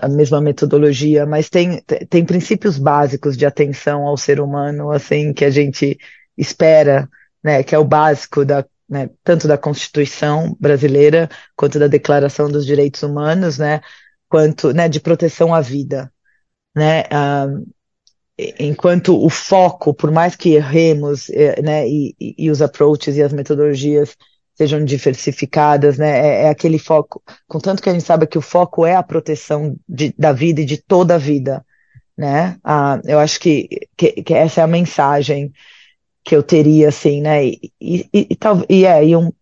a mesma metodologia, mas tem, tem princípios básicos de atenção ao ser humano, assim, que a gente espera, né, que é o básico da, né, tanto da Constituição brasileira quanto da Declaração dos Direitos Humanos, né, quanto né, de proteção à vida, né, uh, enquanto o foco, por mais que erremos, eh, né, e, e, os approaches e as metodologias sejam diversificadas, né, é, é, aquele foco, contanto que a gente sabe que o foco é a proteção de, da vida e de toda a vida, né? Ah, eu acho que, que, que, essa é a mensagem que eu teria, assim, né? E, e, e, e, é, e um,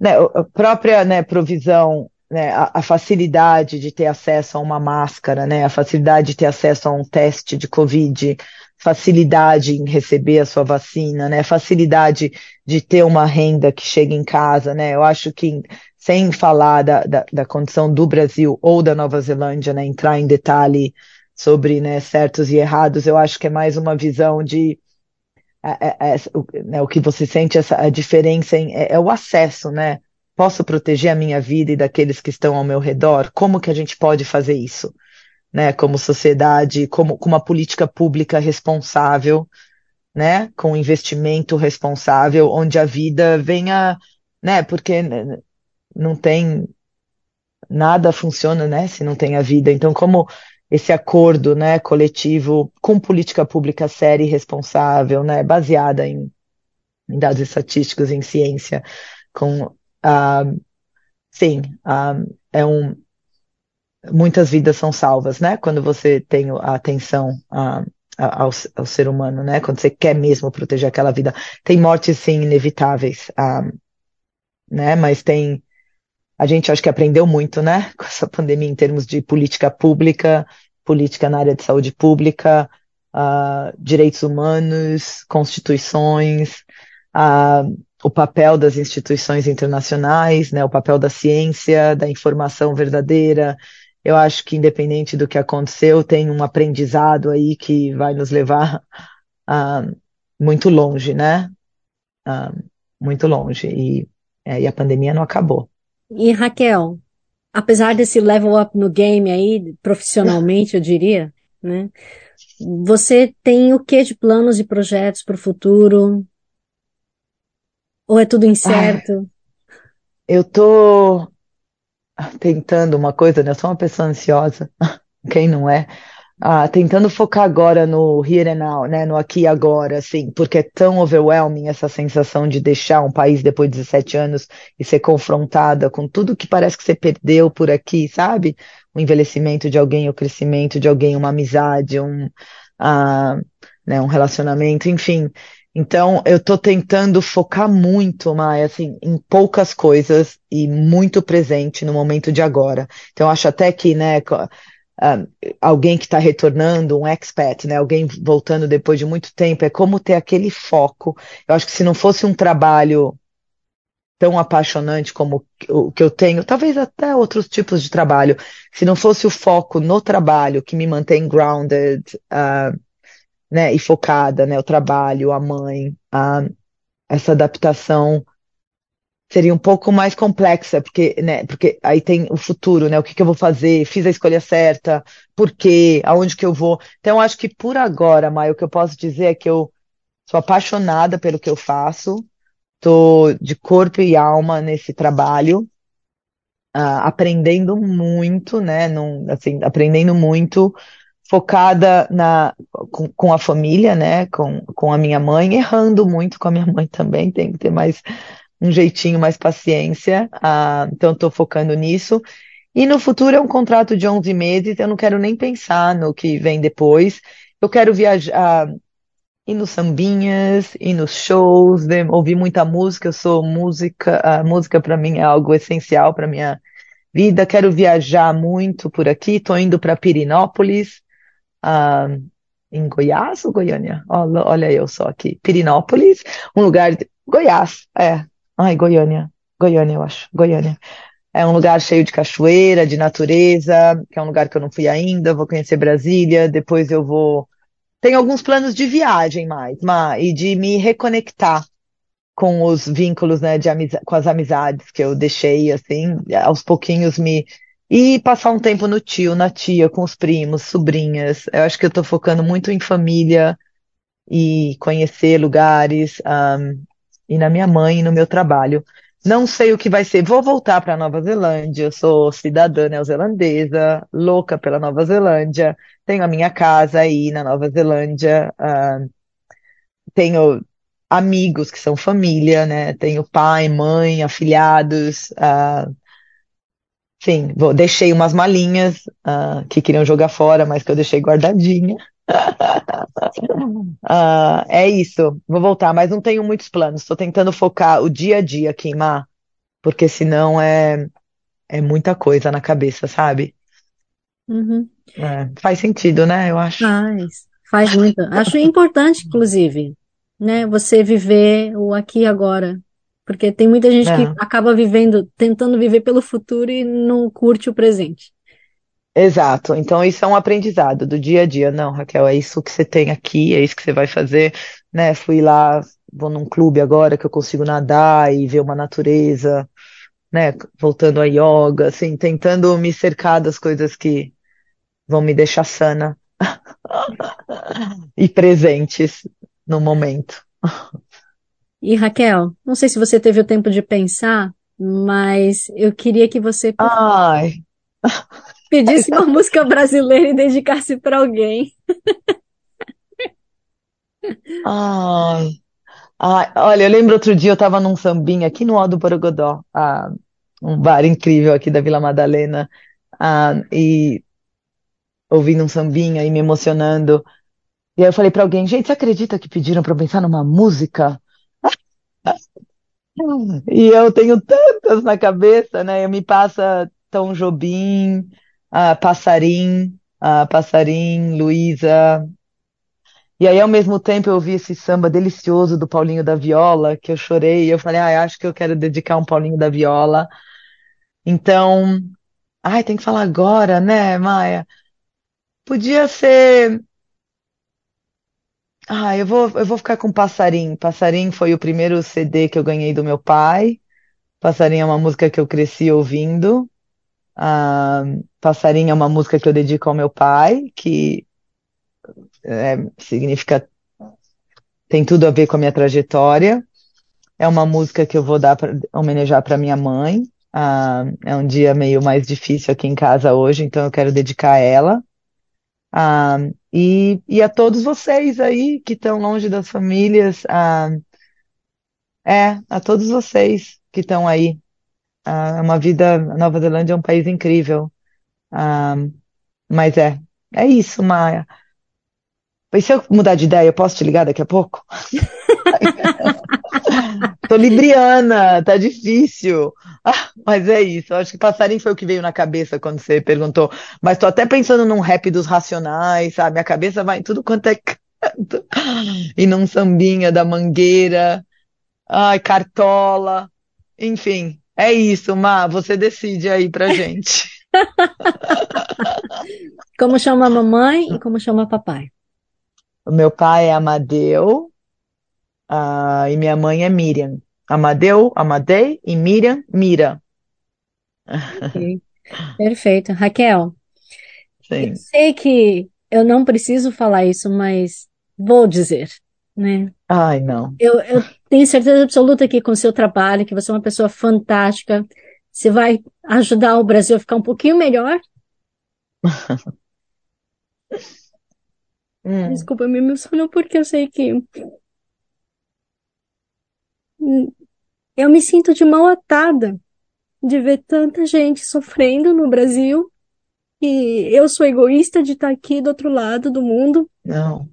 né, a própria né, provisão, né, a, a, facilidade de ter acesso a uma máscara, né, a facilidade de ter acesso a um teste de Covid, facilidade em receber a sua vacina, né, facilidade de ter uma renda que chega em casa, né, eu acho que sem falar da, da, da condição do Brasil ou da Nova Zelândia, né, entrar em detalhe sobre né, certos e errados, eu acho que é mais uma visão de é, é, o, né, o, que você sente essa a diferença em, é, é, o acesso, né? Posso proteger a minha vida e daqueles que estão ao meu redor? Como que a gente pode fazer isso, né? Como sociedade, como com uma política pública responsável, né? Com investimento responsável, onde a vida venha, né? Porque não tem nada funciona, né? Se não tem a vida. Então, como esse acordo né, coletivo com política pública séria e responsável, né, baseada em, em dados estatísticos, em ciência, com sim, é um muitas vidas são salvas, né? Quando você tem a atenção ao, ao, ser humano, né? Quando você quer mesmo proteger aquela vida, tem mortes sim inevitáveis, né? Mas tem a gente acho que aprendeu muito, né, com essa pandemia em termos de política pública, política na área de saúde pública, direitos humanos, constituições, o papel das instituições internacionais, né, o papel da ciência, da informação verdadeira. Eu acho que independente do que aconteceu, tem um aprendizado aí que vai nos levar uh, muito longe, né? muito longe. E, é, e a pandemia não acabou. E Raquel, apesar desse level up no game aí, profissionalmente, eu diria, né? Você tem o que de planos e projetos para o futuro? Ou é tudo incerto? eu tô tentando uma coisa, né? Eu sou uma pessoa ansiosa. Quem não é? ah, tentando focar agora no here and now, né, no aqui e agora, assim, porque é tão overwhelming essa sensação de deixar um país depois de 17 anos e ser confrontada com tudo que parece que você perdeu por aqui, sabe? O envelhecimento de alguém, o crescimento de alguém, uma amizade, um, ah, né, um relacionamento, enfim. Então, eu tô tentando focar muito, Maia, assim, em poucas coisas e muito presente no momento de agora. Então, acho até que, né, um, alguém que está retornando, um expat, né, alguém voltando depois de muito tempo, é como ter aquele foco. Eu acho que se não fosse um trabalho tão apaixonante como o que eu tenho, talvez até outros tipos de trabalho, se não fosse o foco no trabalho que me mantém grounded, uh, né, e focada, né, o trabalho, a mãe, uh, essa adaptação seria um pouco mais complexa, porque, né, porque aí tem o futuro, né, o que, que eu vou fazer, fiz a escolha certa, por quê, aonde que eu vou. Então, acho que por agora, Maia, o que eu posso dizer é que eu sou apaixonada pelo que eu faço, estou de corpo e alma nesse trabalho, uh, aprendendo muito, né, num, assim, aprendendo muito, focada na, com, a família, né, com, com a minha mãe, errando muito com a minha mãe também, tem que ter mais um jeitinho, mais paciência. Ah, então, estou focando nisso. E no futuro é um contrato de 11 meses, eu não quero nem pensar no que vem depois. Eu quero viajar, ir nos sambinhas, ir nos shows, ver, ouvir muita música. Eu sou música, a música para mim é algo essencial para minha vida. Quero viajar muito por aqui. Estou indo para Pirinópolis, ah, em Goiás ou Goiânia? Olha, olha eu só aqui. Pirinópolis, um lugar de Goiás, é, Ai, Goiânia. Goiânia, eu acho. Goiânia. É um lugar cheio de cachoeira, de natureza, que é um lugar que eu não fui ainda. Vou conhecer Brasília, depois eu vou. Tenho alguns planos de viagem mais, Ma, e de me reconectar com os vínculos, né, de amiza... com as amizades que eu deixei, assim, aos pouquinhos me. E passar um tempo no tio, na tia, com os primos, sobrinhas. Eu acho que eu tô focando muito em família e conhecer lugares. Um, e na minha mãe e no meu trabalho. Não sei o que vai ser. Vou voltar para Nova Zelândia. Eu sou cidadã neozelandesa, louca pela Nova Zelândia. Tenho a minha casa aí na Nova Zelândia. Tenho amigos que são família, né? Tenho pai, mãe, afilhados. Uh, sim, vou, deixei umas malinhas uh, que queriam jogar fora, mas que eu deixei guardadinha. uh, é isso, vou voltar, mas não tenho muitos planos. Estou tentando focar o dia a dia, queimar, porque senão é, é muita coisa na cabeça, sabe? Uhum. É, faz sentido, né? Eu acho. Faz, faz muito. Acho importante, inclusive, né? Você viver o aqui e agora. Porque tem muita gente É. que acaba vivendo, tentando viver pelo futuro e não curte o presente. Exato. Então, isso é um aprendizado do dia a dia. Não, Raquel, é isso que você tem aqui, é isso que você vai fazer, né? Fui lá, vou num clube agora que eu consigo nadar e ver uma natureza, né? Voltando a yoga, assim, tentando me cercar das coisas que vão me deixar sana e presentes no momento. E Raquel, não sei se você teve o tempo de pensar, mas eu queria que você Ai, pedisse uma música brasileira e dedicasse para alguém. ai, ai. Olha, eu lembro outro dia eu tava num sambinha aqui no Alto Borogodó, ah, um bar incrível aqui da Vila Madalena, ah, e ouvindo um sambinha e me emocionando. E aí eu falei pra alguém, gente, você acredita que pediram eu pensar numa música? E eu tenho tantas na cabeça, né? Me passa Tom Jobim, ah, Passarim, ah, Passarim, Luísa. E aí, ao mesmo tempo, eu ouvi esse samba delicioso do Paulinho da Viola, que eu chorei, e eu falei, ah, acho que eu quero dedicar um Paulinho da Viola. Então, ai, tem que falar agora, né, Maia? Podia ser. Ah, eu vou, eu vou ficar com Passarim. Passarim foi o primeiro CD que eu ganhei do meu pai. Passarim é uma música que eu cresci ouvindo. Ah, Passarim é uma música que eu dedico ao meu pai, que é, significa, tem tudo a ver com a minha trajetória. É uma música que eu vou dar homenagear para minha mãe. Ah, é um dia meio mais difícil aqui em casa hoje, então eu quero dedicar a ela. Ah, e, e a todos vocês aí que estão longe das famílias, ah, é, a todos vocês que estão aí. É uma vida, a Nova Zelândia é um país incrível. Ah, mas é, é isso, Maia. E se eu mudar de ideia, eu posso te ligar daqui a pouco? Tô libriana, tá difícil. Ah, mas é isso, eu acho que passarinho foi o que veio na cabeça quando você perguntou. Mas tô até pensando num rap dos Racionais, sabe? Minha cabeça vai em tudo quanto é canto. E num sambinha da Mangueira, ai, Cartola. Enfim, é isso, Má, você decide aí pra gente. Como chama a mamãe e como chama papai? O meu pai é Amadeu, ah, e minha mãe é Miriam. Amadeu, Amadei e Miriam, Mira. Ok, Perfeito. Raquel, eu Sim. sei que eu não preciso falar isso, mas vou dizer, né? Ai, não. Eu, eu tenho certeza absoluta que com o seu trabalho, que você é uma pessoa fantástica, você vai ajudar o Brasil a ficar um pouquinho melhor. Hum, Desculpa, me emociono porque eu sei que eu me sinto de mão atada de ver tanta gente sofrendo no Brasil e eu sou egoísta de estar aqui do outro lado do mundo, não.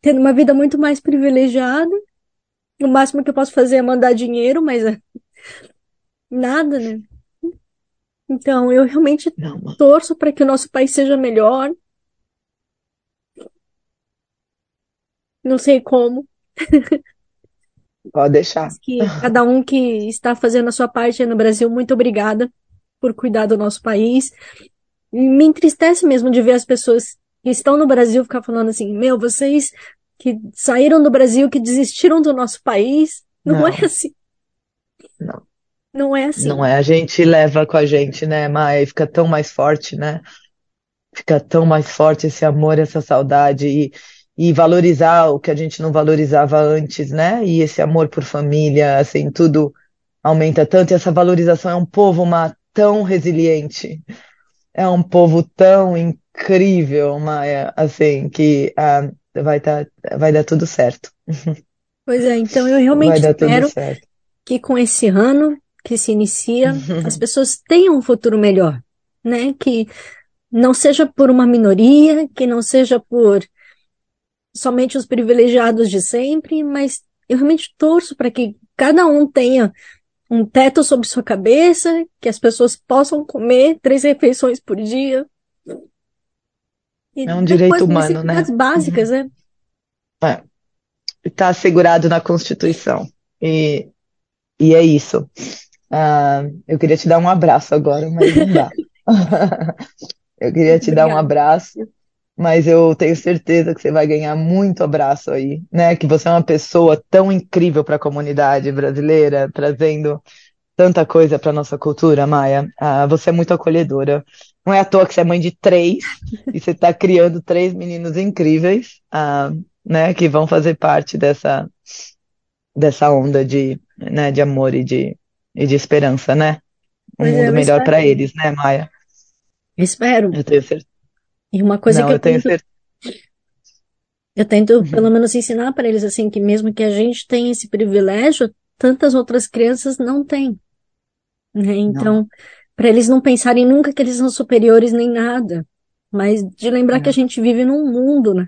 tendo uma vida muito mais privilegiada. O máximo que eu posso fazer é mandar dinheiro, mas é nada, né? Então, eu realmente Não, torço para que o nosso país seja melhor. Não sei como, Pode deixar. mas que cada um que está fazendo a sua parte no Brasil, muito obrigada por cuidar do nosso país. Me entristece mesmo de ver as pessoas que estão no Brasil ficar falando assim, meu, vocês que saíram do Brasil, que desistiram do nosso país, não Não, é assim, não. não é assim. Não é. A gente leva com a gente, né, Maia? E fica tão mais forte, né? Fica tão mais forte esse amor, essa saudade e, e valorizar o que a gente não valorizava antes, né? E esse amor por família, assim, tudo aumenta tanto. E essa valorização é um povo, Má, tão resiliente. É um povo tão incrível, Maia, assim, que ah, vai dar, vai dar tudo certo. Pois é, então eu realmente espero certo. que com esse ano que se inicia, as pessoas tenham um futuro melhor, né? Que não seja por uma minoria, que não seja por somente os privilegiados de sempre, mas eu realmente torço para que cada um tenha um teto sobre sua cabeça, que as pessoas possam comer três refeições por dia. E é um direito humano, né? básicas, uhum. né? É. Está assegurado na Constituição. E, e é isso. Uh, eu queria te dar um abraço agora, mas não dá. eu queria te Obrigada. dar um abraço, mas eu tenho certeza que você vai ganhar muito abraço aí, né? Que você é uma pessoa tão incrível para a comunidade brasileira, trazendo tanta coisa para nossa cultura, Maia. Uh, você é muito acolhedora. Não é à toa que você é mãe de três e você está criando três meninos incríveis, uh, né? Que vão fazer parte dessa dessa onda de, né, de amor e de e de esperança, né? Um pois é, mundo melhor para eles, né, Maia? Espero. Eu tenho certeza. E uma coisa Não, que eu, eu tenho tento, certeza. Eu tento, uhum. pelo menos, ensinar para eles assim que mesmo que a gente tenha esse privilégio, tantas outras crianças não têm. Né? Então, para eles não pensarem nunca que eles são superiores nem nada, mas de lembrar é. que a gente vive num mundo, né?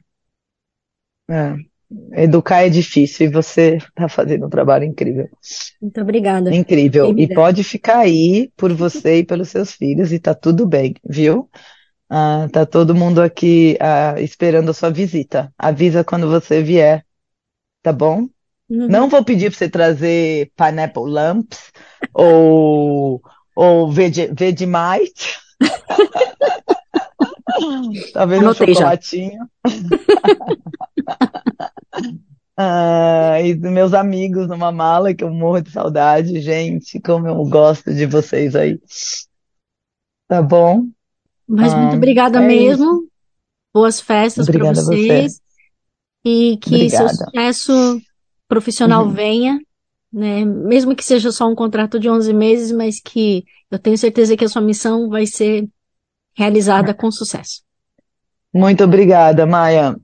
É. Educar é difícil e você está fazendo um trabalho incrível. Muito obrigada. Incrível. E pode ficar aí por você e pelos seus filhos e tá tudo bem, viu? Ah, tá todo mundo aqui ah, esperando a sua visita. Avisa quando você vier, tá bom? Uhum. Não vou pedir para você trazer pineapple lumps ou, ou Vegemite. Talvez um chocolatinho. Ah, e meus amigos numa mala que eu morro de saudade. Gente, como eu gosto de vocês aí. Tá bom? Mas muito ah, obrigada é mesmo. Isso. Boas festas para vocês. Você. E que Obrigada. seu sucesso profissional uhum. venha, né? Mesmo que seja só um contrato de 11 meses, mas que eu tenho certeza que a sua missão vai ser realizada com sucesso. Muito obrigada, Maia,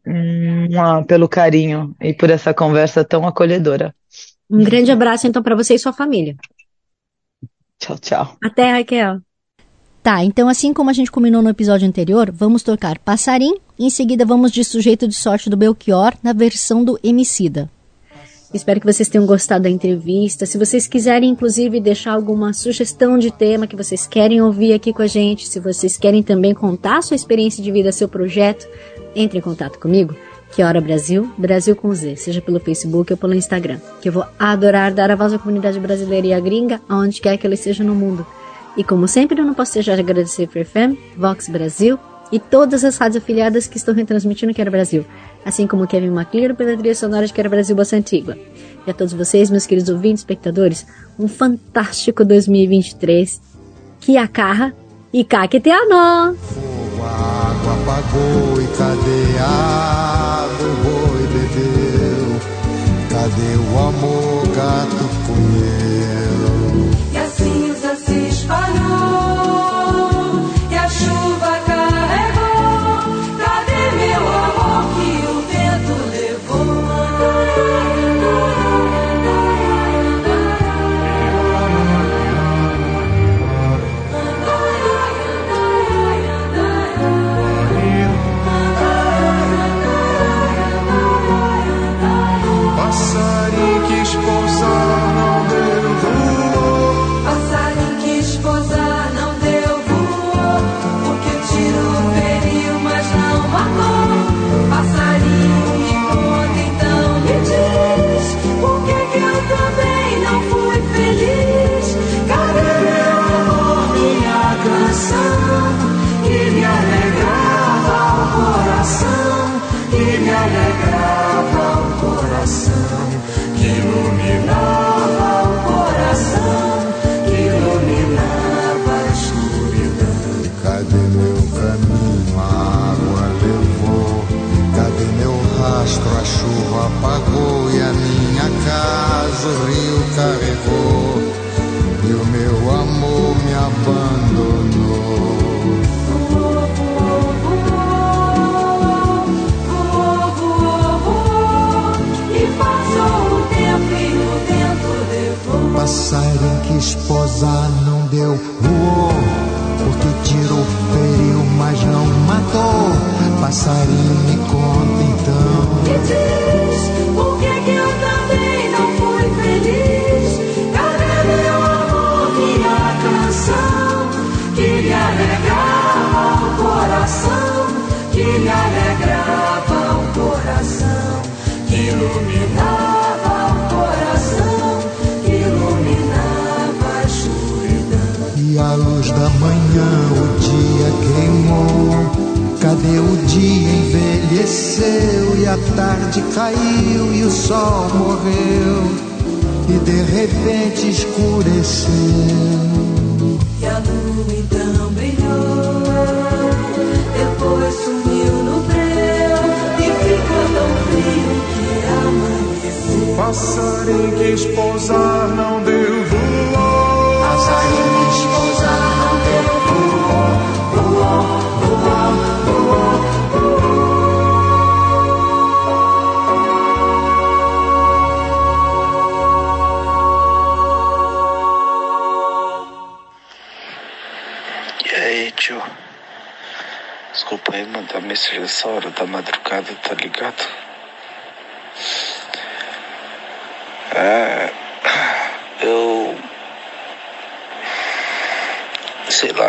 pelo carinho e por essa conversa tão acolhedora. Um grande abraço, então, para você e sua família. Tchau, tchau. Até, Raquel. Tá, então assim como a gente combinou no episódio anterior, vamos tocar Passarim em seguida vamos de Sujeito de Sorte do Belchior na versão do Emicida. Espero que vocês tenham gostado da entrevista. Se vocês quiserem, inclusive, deixar alguma sugestão de tema que vocês querem ouvir aqui com a gente, se vocês querem também contar sua experiência de vida, seu projeto, entre em contato comigo. Que Hora Brasil, Brasil com Z, seja pelo Facebook ou pelo Instagram. Que eu vou adorar dar a voz à comunidade brasileira e à gringa, aonde quer que ela esteja no mundo. E como sempre, eu não posso deixar de agradecer a FM, Vox Brasil e todas as rádios afiliadas que estão retransmitindo Quero Brasil assim como Kevin MacLeod pela trilha sonora de Quero Brasil Bossa Antigua. E a todos vocês, meus queridos ouvintes, espectadores, um fantástico 2023. Que a carra e caqueteano! Água apagou e boi bebeu? Cadê o amor, gato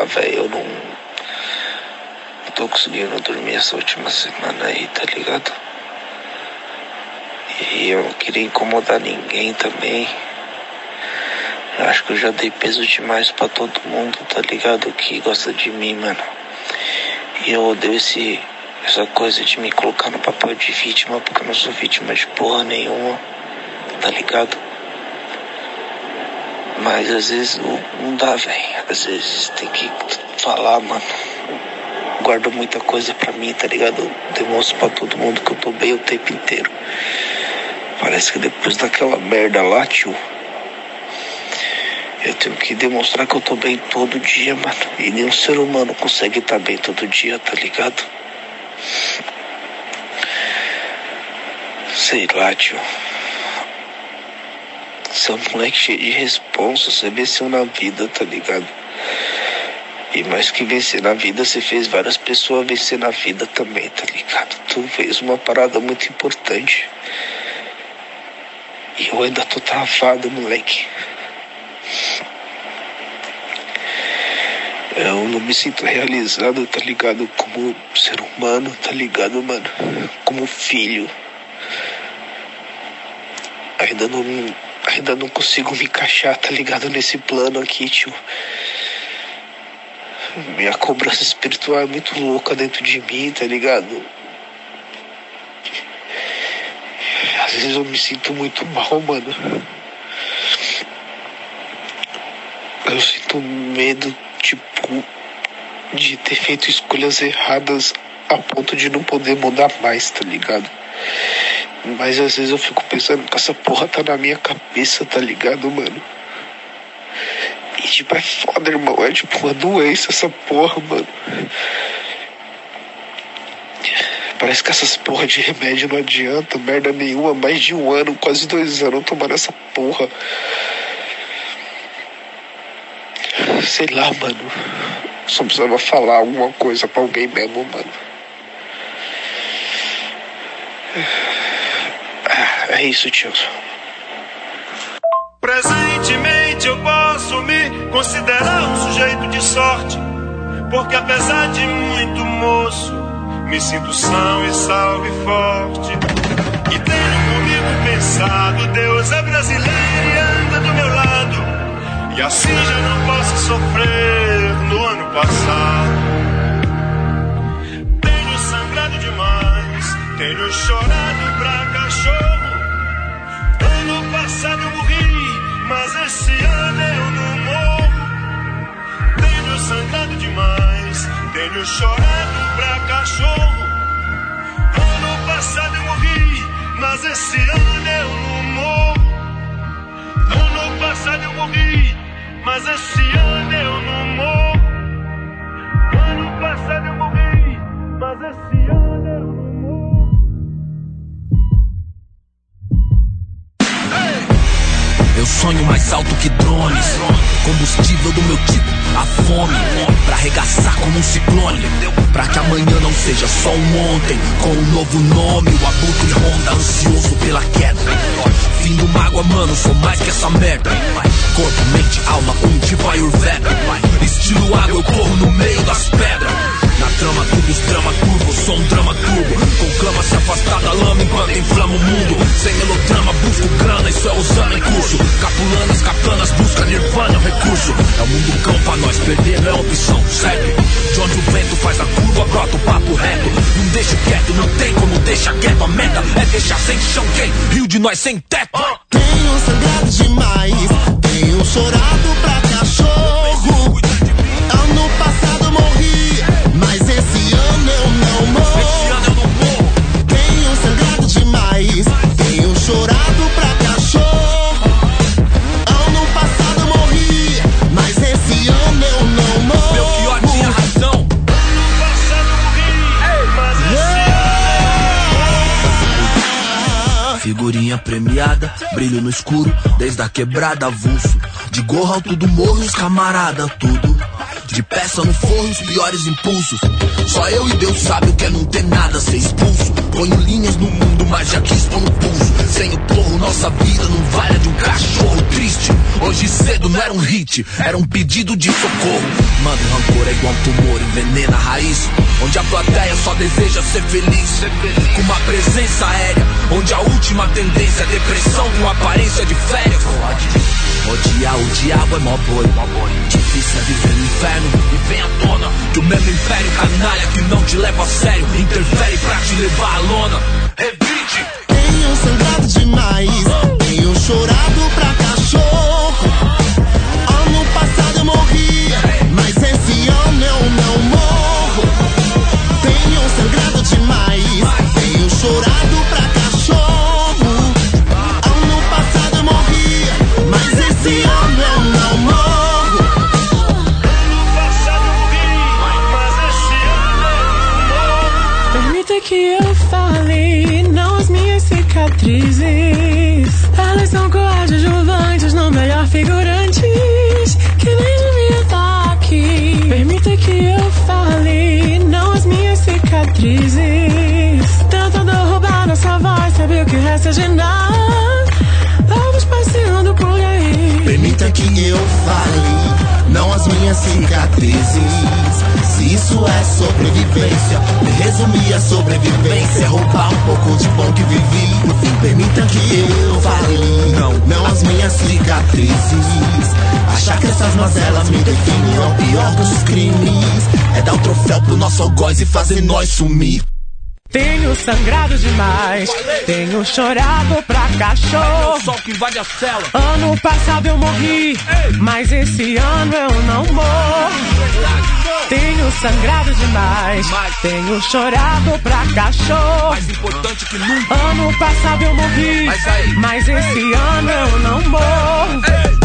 velho, eu não. Não tô conseguindo dormir essa última semana aí, tá ligado? E eu não queria incomodar ninguém também. Eu acho que eu já dei peso demais pra todo mundo, tá ligado? Que gosta de mim, mano. E eu odeio esse, essa coisa de me colocar no papel de vítima, porque eu não sou vítima de porra nenhuma, tá ligado? Mas às vezes não, não dá, velho. Às vezes tem que falar, mano. Guardo muita coisa pra mim, tá ligado? Eu demonstro pra todo mundo que eu tô bem o tempo inteiro. Parece que depois daquela merda lá, tio. Eu tenho que demonstrar que eu tô bem todo dia, mano. E nenhum ser humano consegue estar bem todo dia, tá ligado? Sei lá, tio. Você é um moleque cheio de responsa, você venceu na vida, tá ligado? E mais que vencer na vida, você fez várias pessoas vencer na vida também, tá ligado? Tu fez uma parada muito importante. E eu ainda tô travado, moleque. Eu não me sinto realizado, tá ligado? Como ser humano, tá ligado, mano? Como filho. Ainda não, ainda não consigo me encaixar, tá ligado? Nesse plano aqui, tio. Minha cobrança espiritual é muito louca dentro de mim, tá ligado? Às vezes eu me sinto muito mal, mano. Eu sinto medo, tipo, de ter feito escolhas erradas a ponto de não poder mudar mais, tá ligado? Mas às vezes eu fico pensando que essa porra tá na minha cabeça, tá ligado, mano? E tipo, é foda, irmão. É tipo uma doença essa porra, mano. Parece que essas porra de remédio não adianta, merda nenhuma. Mais de um ano, quase dois anos tomando essa porra. Sei lá, mano. Só precisava falar alguma coisa pra alguém mesmo, mano. É isso, tio. Presentemente eu posso me considerar um sujeito de sorte, porque apesar de muito moço, me sinto são e salve forte. E tenho comigo pensado, Deus é brasileiro e anda do meu lado. E assim já não posso sofrer no ano passado. Tenho sangrado demais, tenho chorado pra cachorro. Esse ano eu não morro. Tenho sangrado demais, tenho chorado pra cachorro. Ano passado eu morri, mas esse ano eu não morro. Ano passado eu morri, mas esse ano eu não morro. Ano passado eu morri, mas esse ano Sonho mais alto que drones. Combustível do meu tipo, a fome. Pra arregaçar como um ciclone. Pra que amanhã não seja só um ontem. Com um novo nome, o abutre ronda, ansioso pela queda. Fim do mágoa, mano, sou mais que essa merda. Corpo, mente, alma, um tipo Ayurveda. Estilo água, eu corro no meio das pedras. Na trama, tubos, drama turbo, sou um drama turbo. Conclama se afastar da lama enquanto inflama o mundo. Sem melodrama, busco grana, isso é usando em curso. Capulanas, katanas, busca nirvana, é recurso. É o mundo cão pra nós, perder não é opção, segue. De onde o vento faz a curva, brota o papo reto. Não deixo quieto, não tem como deixar quieto. A meta é deixar sem chão quem? Rio de nós sem teto. Tenho sangrado demais, tenho chorado pra cachorro. Premiada, brilho no escuro, desde a quebrada avulso. De gorro alto do morro, os camarada, tudo. De peça no forro, os piores impulsos. Só eu e Deus sabe o que é não ter nada, ser expulso. Ponho linhas no mundo, mas já quis pôr no pulso. Sem o porro, nossa vida não vale a de um cachorro triste. Hoje cedo não era um hit, era um pedido de socorro. Mano, rancor é igual um tumor, envenena a raiz. Onde a plateia só deseja ser feliz. Com uma presença aérea, onde a última tendência é depressão com aparência de férias. Odiar o diabo é mó boi. Difícil é viver no inferno e vem à tona que o mesmo império canalha que não te leva a sério interfere pra te levar à lona. Revide! Tenho sangrado demais, não as minhas cicatrizes. Se isso é sobrevivência, resumir a sobrevivência, é roubar um pouco de bom que vivi. Permita que eu fale, não, não as minhas cicatrizes. Achar que essas mazelas me definem é o pior dos crimes. É dar o troféu pro nosso algoz e fazer nós sumir. Tenho sangrado demais, tenho chorado pra cachorro. Sol que invade a cela. Ano passado eu morri, mas esse ano eu não morro. Tenho sangrado demais, tenho chorado pra cachorro. Mais importante que nunca. Ano passado eu morri, mas esse ano eu não morro.